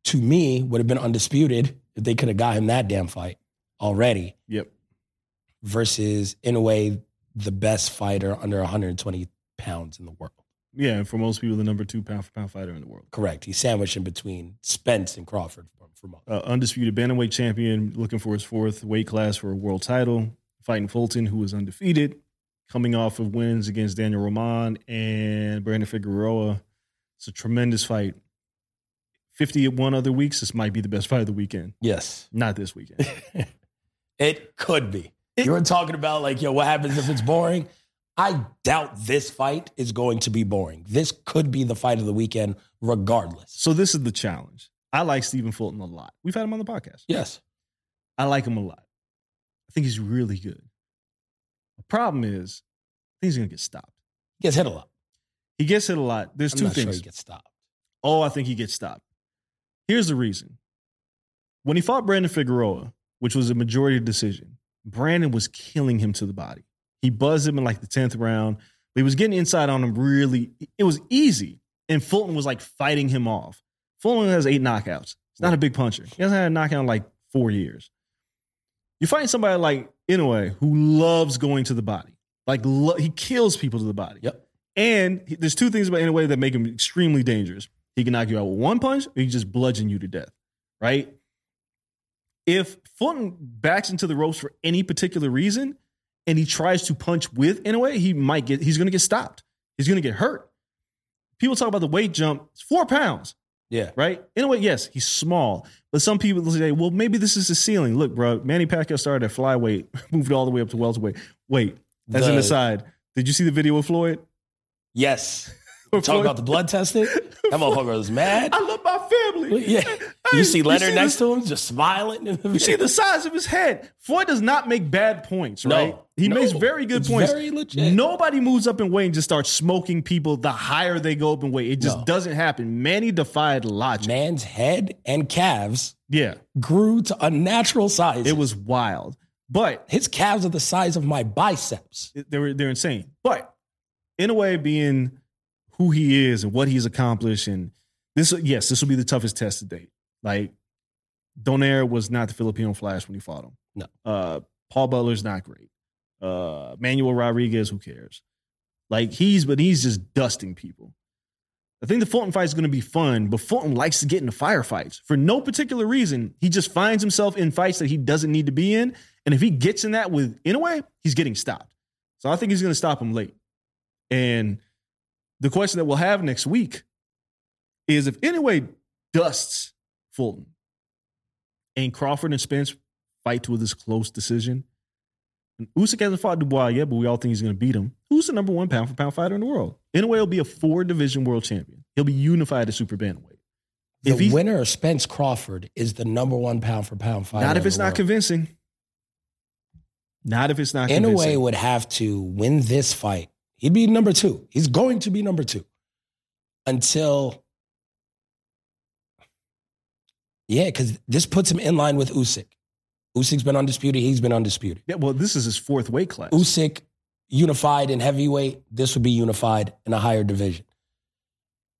To me, would have been undisputed if they could have got him that damn fight already. Yep. Versus, in a way, the best fighter under 120 pounds in the world. Yeah, and for most people, the number two pound for pound fighter in the world. Correct. He's sandwiched in between Spence and Crawford for, for most. Uh, undisputed bantamweight champion, looking for his fourth weight class for a world title. Fighting Fulton, who was undefeated, coming off of wins against Daniel Roman and Brandon Figueroa. It's a tremendous fight. 51 other weeks, this might be the best fight of the weekend. Yes. Not this weekend. <laughs> It could be. You were talking about like, yo, what happens if it's boring? I doubt this fight is going to be boring. This could be the fight of the weekend, regardless. so this is the challenge. I like Stephen Fulton a lot. We've had him on the podcast. Yes. I like him a lot. I think he's really good. The problem is, he's going to get stopped. He gets hit a lot. He gets hit a lot. There's I'm two things. sure he gets stopped. Oh, I think he gets stopped. Here's the reason. When he fought Brandon Figueroa, which was a majority decision, Brandon was killing him to the body. He buzzed him in like the 10th round. He was getting inside on him really. It was easy. And Fulton was like fighting him off. Fulton has eight knockouts. He's not a big puncher. He hasn't had a knockout in like four years. You find somebody like Inoue who loves going to the body. Like lo- he kills people to the body. Yep. And he- there's two things about Inoue that make him extremely dangerous. He can knock you out with one punch, or he just bludgeon you to death. Right? If Fulton backs into the ropes for any particular reason, and he tries to punch with Inoue, he might get. He's going to get stopped. He's going to get hurt. People talk about the weight jump. It's four pounds Yeah. right? In a way, yes, he's small, but some people will say, well, maybe this is the ceiling. Look, bro, Manny Pacquiao started at flyweight, <laughs> moved all the way up to welterweight. Wait, as an aside, did you see the video of Floyd? Yes. Talk about the blood testing. <laughs> That motherfucker was mad. I love my family. Yeah. Hey, You see Leonard see next to him just smiling. <laughs> You see the size of his head. Floyd does not make bad points, No. right? He No. makes very good points. very legit. Nobody moves up in weight and just starts smoking people the higher they go up in weight. It just No. doesn't happen. Manny defied logic. man's head and calves Yeah, grew to unnatural size. it was wild. But his calves are the size of my biceps. they were they're insane. But in a way, being who he is and what he's accomplished, and this, yes, this will be the toughest test to date. Like, Donaire was not the Filipino Flash when he fought him. No. Uh, Paul Butler's not great. Uh, Manuel Rodriguez, who cares? Like he's, but he's just dusting people. I think the Fulton fight is going to be fun, but Fulton likes to get into firefights for no particular reason. He just finds himself in fights that he doesn't need to be in, and if he gets in that with Inoue, he's getting stopped. So I think he's going to stop him late. And the question that we'll have next week is if Inoue dusts Fulton and Crawford and Spence fight with this close decision, and Usyk hasn't fought Dubois yet, but we all think he's going to beat him. Who's the number one pound for pound fighter in the world? Inoue will be a four division world champion. He'll be unified at super bantamweight. The If winner of Spence Crawford is the number one pound for pound fighter. Not if it's not world. convincing. Not if it's not In a way, would have to win this fight. He'd be number two. He's going to be number two until, yeah, because this puts him in line with Usyk. Usyk's been undisputed. He's been undisputed. Yeah, well, this is his fourth weight class. Usyk unified in heavyweight. This would be unified in a higher division.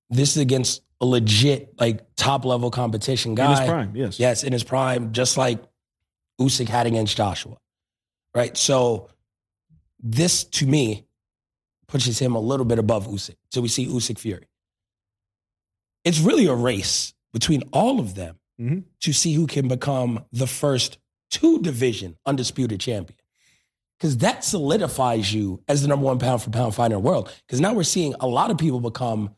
This is against a legit, like top level competition guy. in his prime, yes. Yes, in his prime, just like Usyk had against Joshua. Right? So this to me pushes him a little bit above Usyk. So we see Usyk Fury. It's really a race between all of them Mhm. to see who can become the first two division undisputed champion. Because that solidifies you as the number one pound for pound fighter in the world. Because now we're seeing a lot of people become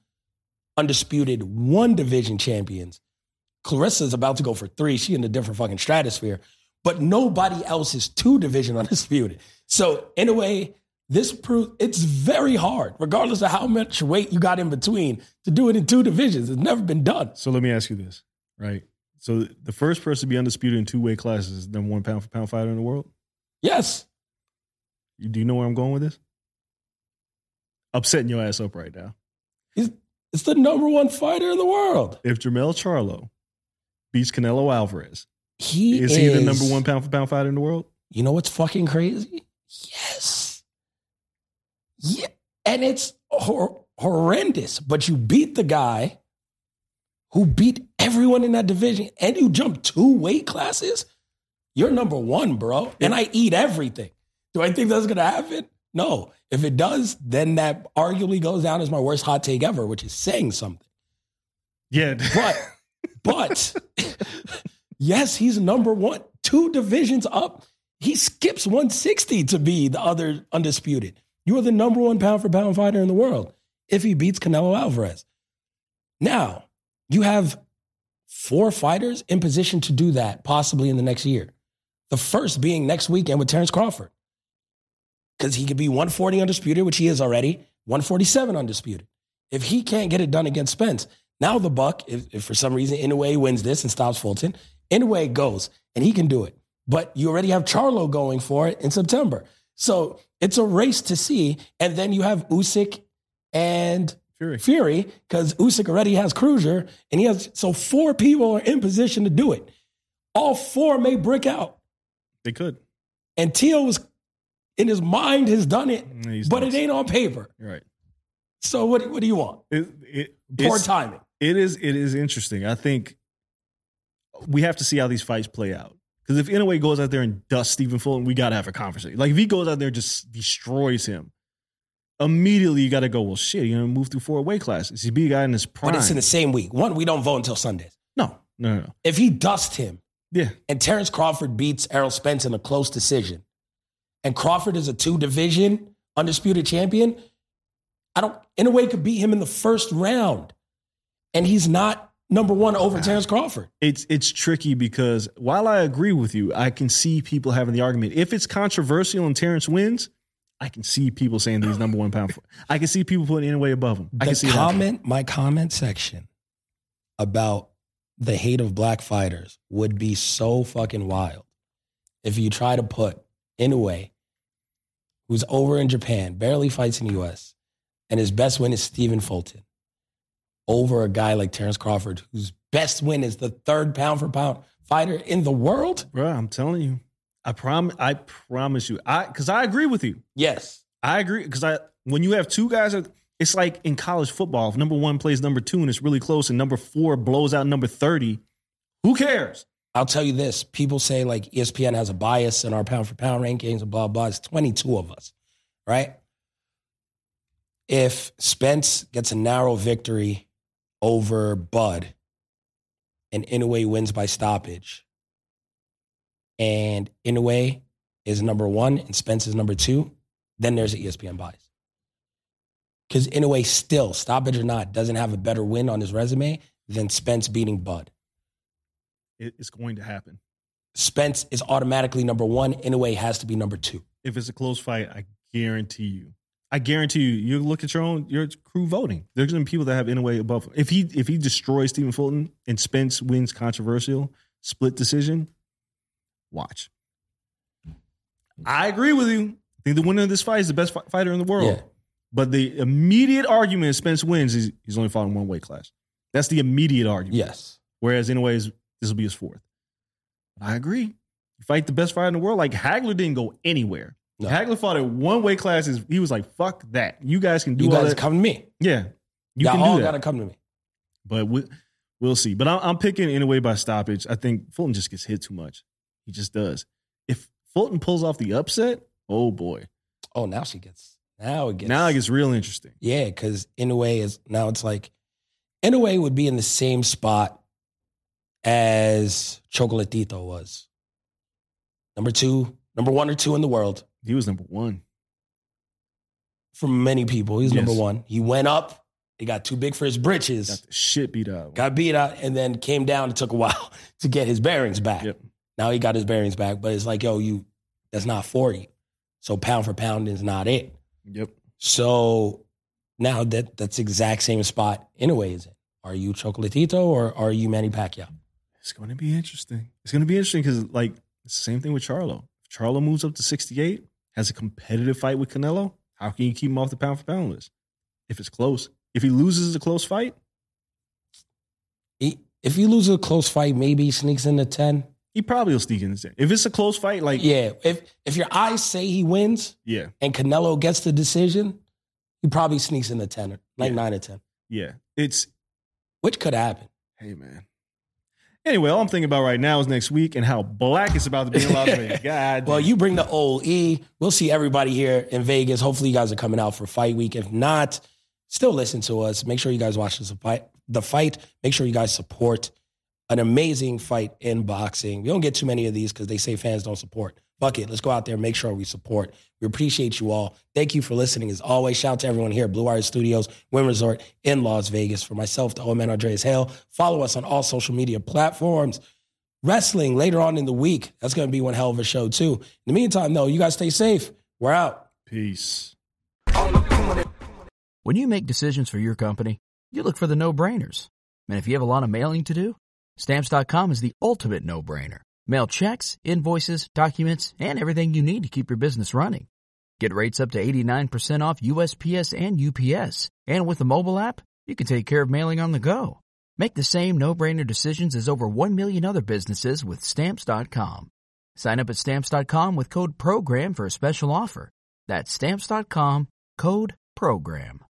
undisputed one division champions. Claressa's about to go for three. She in a different fucking stratosphere. But nobody else is two division <laughs> undisputed. So in a way, this proves it's very hard, regardless of how much weight you got in between, to do it in two divisions. It's never been done. So let me ask you this, right? So the first person to be undisputed in two weight classes is number one pound for pound fighter in the world. Yes. You, do you know where I'm going with this? Upsetting your ass up right now. He's it's the number one fighter in the world. If Jermell Charlo beats Canelo Alvarez, He is, is, he the number one pound for pound fighter in the world? You know what's fucking crazy? Yes. Yeah. And it's hor- horrendous, but you beat the guy who beat everyone in that division and you jump two weight classes. You're number one, bro. And I eat everything. Do I think that's going to happen? No. If it does, then that arguably goes down as my worst hot take ever, which is saying something. Yeah. But, but, <laughs> yes, he's number one, two divisions up. He skips 160 to be the other undisputed. You are the number one pound for pound fighter in the world if he beats Canelo Alvarez. Now, you have four fighters in position to do that possibly in the next year. The first being next weekend with Terrence Crawford. Because he could be 140 undisputed, which he is already, 147 undisputed. If he can't get it done against Spence, now the buck, if, if for some reason Inoue wins this and stops Fulton, Inoue goes and he can do it. But you already have Charlo going for it in September. So it's a race to see. And then you have Usyk and Fury. Fury, because Usyk already has Cruiser, and he has so four people are in position to do it. All four may brick out. They could. And Teal was in his mind has done it, he's but nuts. it ain't on paper. Right. So what, what do you want? It, it, Poor timing. It is. It is interesting. I think we have to see how these fights play out. Because if Inoue goes out there and dusts Stephen Fulton, we got to have a conversation. Like if he goes out there and just destroys him, immediately you got to go. Well, shit, you know, move through four weight classes. He be a guy in his prime. But it's in the same week. One, we don't vote until Sundays. no, no, no, no. If he dusts him Yeah, and Terrence Crawford beats Errol Spence in a close decision, and Crawford is a two division undisputed champion, I don't, in a way, could beat him in the first round. And he's not number one over Terrence Crawford. it's it's tricky because while I agree with you, I can see people having the argument. If it's controversial and Terrence wins, I can see people saying that he's number one pound. For, I can see people putting Inoue above him. I can see comment, my comment section about the hate of black fighters would be so fucking wild if you try to put Inoue, who's over in Japan, barely fights in the US, and his best win is Stephen Fulton, over a guy like Terrence Crawford, whose best win is the third pound for pound fighter in the world. Bro, I'm telling you. I promise I promise you. I cuz I agree with you. Yes. I agree because I when you have two guys, it's like in college football. If number one plays number two and it's really close, and number four blows out number thirty, who cares? I'll tell you this: people say like ESPN has a bias in our pound for pound rankings and blah blah. It's twenty two of us, right? If Spence gets a narrow victory over Bud, and Inoue wins by stoppage, and Inoue is number one and Spence is number two, then there's an E ESPN bias. Because Inoue still, stoppage or not, doesn't have a better win on his resume than Spence beating Bud. It's going to happen. Spence is automatically number one. Inoue has to be number two. If it's a close fight, I guarantee you. I guarantee you. You look at your own your crew voting. There's gonna be people that have Inoue above. If he if he destroys Stephen Fulton and Spence wins controversial split decision, watch. I agree with you. I think the winner of this fight is the best fi- fighter in the world. Yeah. But the immediate argument Spence wins is he's only fought in one weight class. That's the immediate argument. Yes. Whereas, anyways, this will be his fourth. I agree. You fight the best fighter in the world. Like Hagler didn't go anywhere. No. Hagler fought at one weight class. Is he was like, "Fuck that! You guys can do You all guys that." come to me. yeah, you Y'all can all do got to come to me. But we, we'll see. But I'm, I'm picking Inoue by stoppage. I think Fulton just gets hit too much. He just does. If Fulton pulls off the upset, oh boy, Oh, now she gets. Now it gets. now it gets real interesting. Yeah, because Inoue is now it's like Inoue would be in the same spot as Chocolatito was. Number two, number one or two in the world He was number one. for many people. He's Yes. number one. He went up. He got too big for his britches. Got the shit beat out. got beat out, and then came down. It took a while <laughs> to get his bearings back. Yep. Now he got his bearings back, but it's like, yo, you that's not for you. So pound for pound is not it. Yep. So now that that's exact same spot Inoue is it? Are you Chocolatito or are you Manny Pacquiao? It's going to be interesting. It's going to be interesting because, like, it's the same thing with Charlo. Charlo moves up to 68, has a competitive fight with Canelo, how can you keep him off the pound for pound list? If it's close. If he loses a close fight, He, if he loses a close fight, maybe he sneaks into ten. he probably will sneak in. the ten. If it's a close fight, like, Yeah, if if your eyes say he wins yeah, and Canelo gets the decision, he probably sneaks into ten, or like Yeah. nine or ten, yeah. It's, which could happen. hey, man. Anyway, all I'm thinking about right now is next week and how black it's about to be in Las <laughs> Vegas. God. Well, you bring the old E. We'll see everybody here in Vegas. Hopefully, you guys are coming out for fight week. If not, still listen to us. Make sure you guys watch this fight. The fight. Make sure you guys support an amazing fight in boxing. We don't get too many of these because they say fans don't support. Fuck it. Let's go out there and make sure we support. We appreciate you all. Thank you for listening. As always, shout out to everyone here at Blue Wire Studios, Wynn Resort in Las Vegas. For myself, the old man Andreas Hale. Follow us on all social media platforms wrestling later on in the week. That's going to be one hell of a show, too. In the meantime, though, you guys stay safe. We're out. Peace. When you make decisions for your company, you look for the no-brainers. And if you have a lot of mailing to do, stamps.com is the ultimate no-brainer. Mail checks, invoices, documents, and everything you need to keep your business running. Get rates up to 89% off USPS and UPS. And with the mobile app, you can take care of mailing on the go. Make the same no-brainer decisions as over 1 million other businesses with stamps.com. Sign up at stamps.com with code PROGRAM for a special offer. That's stamps.com, code PROGRAM.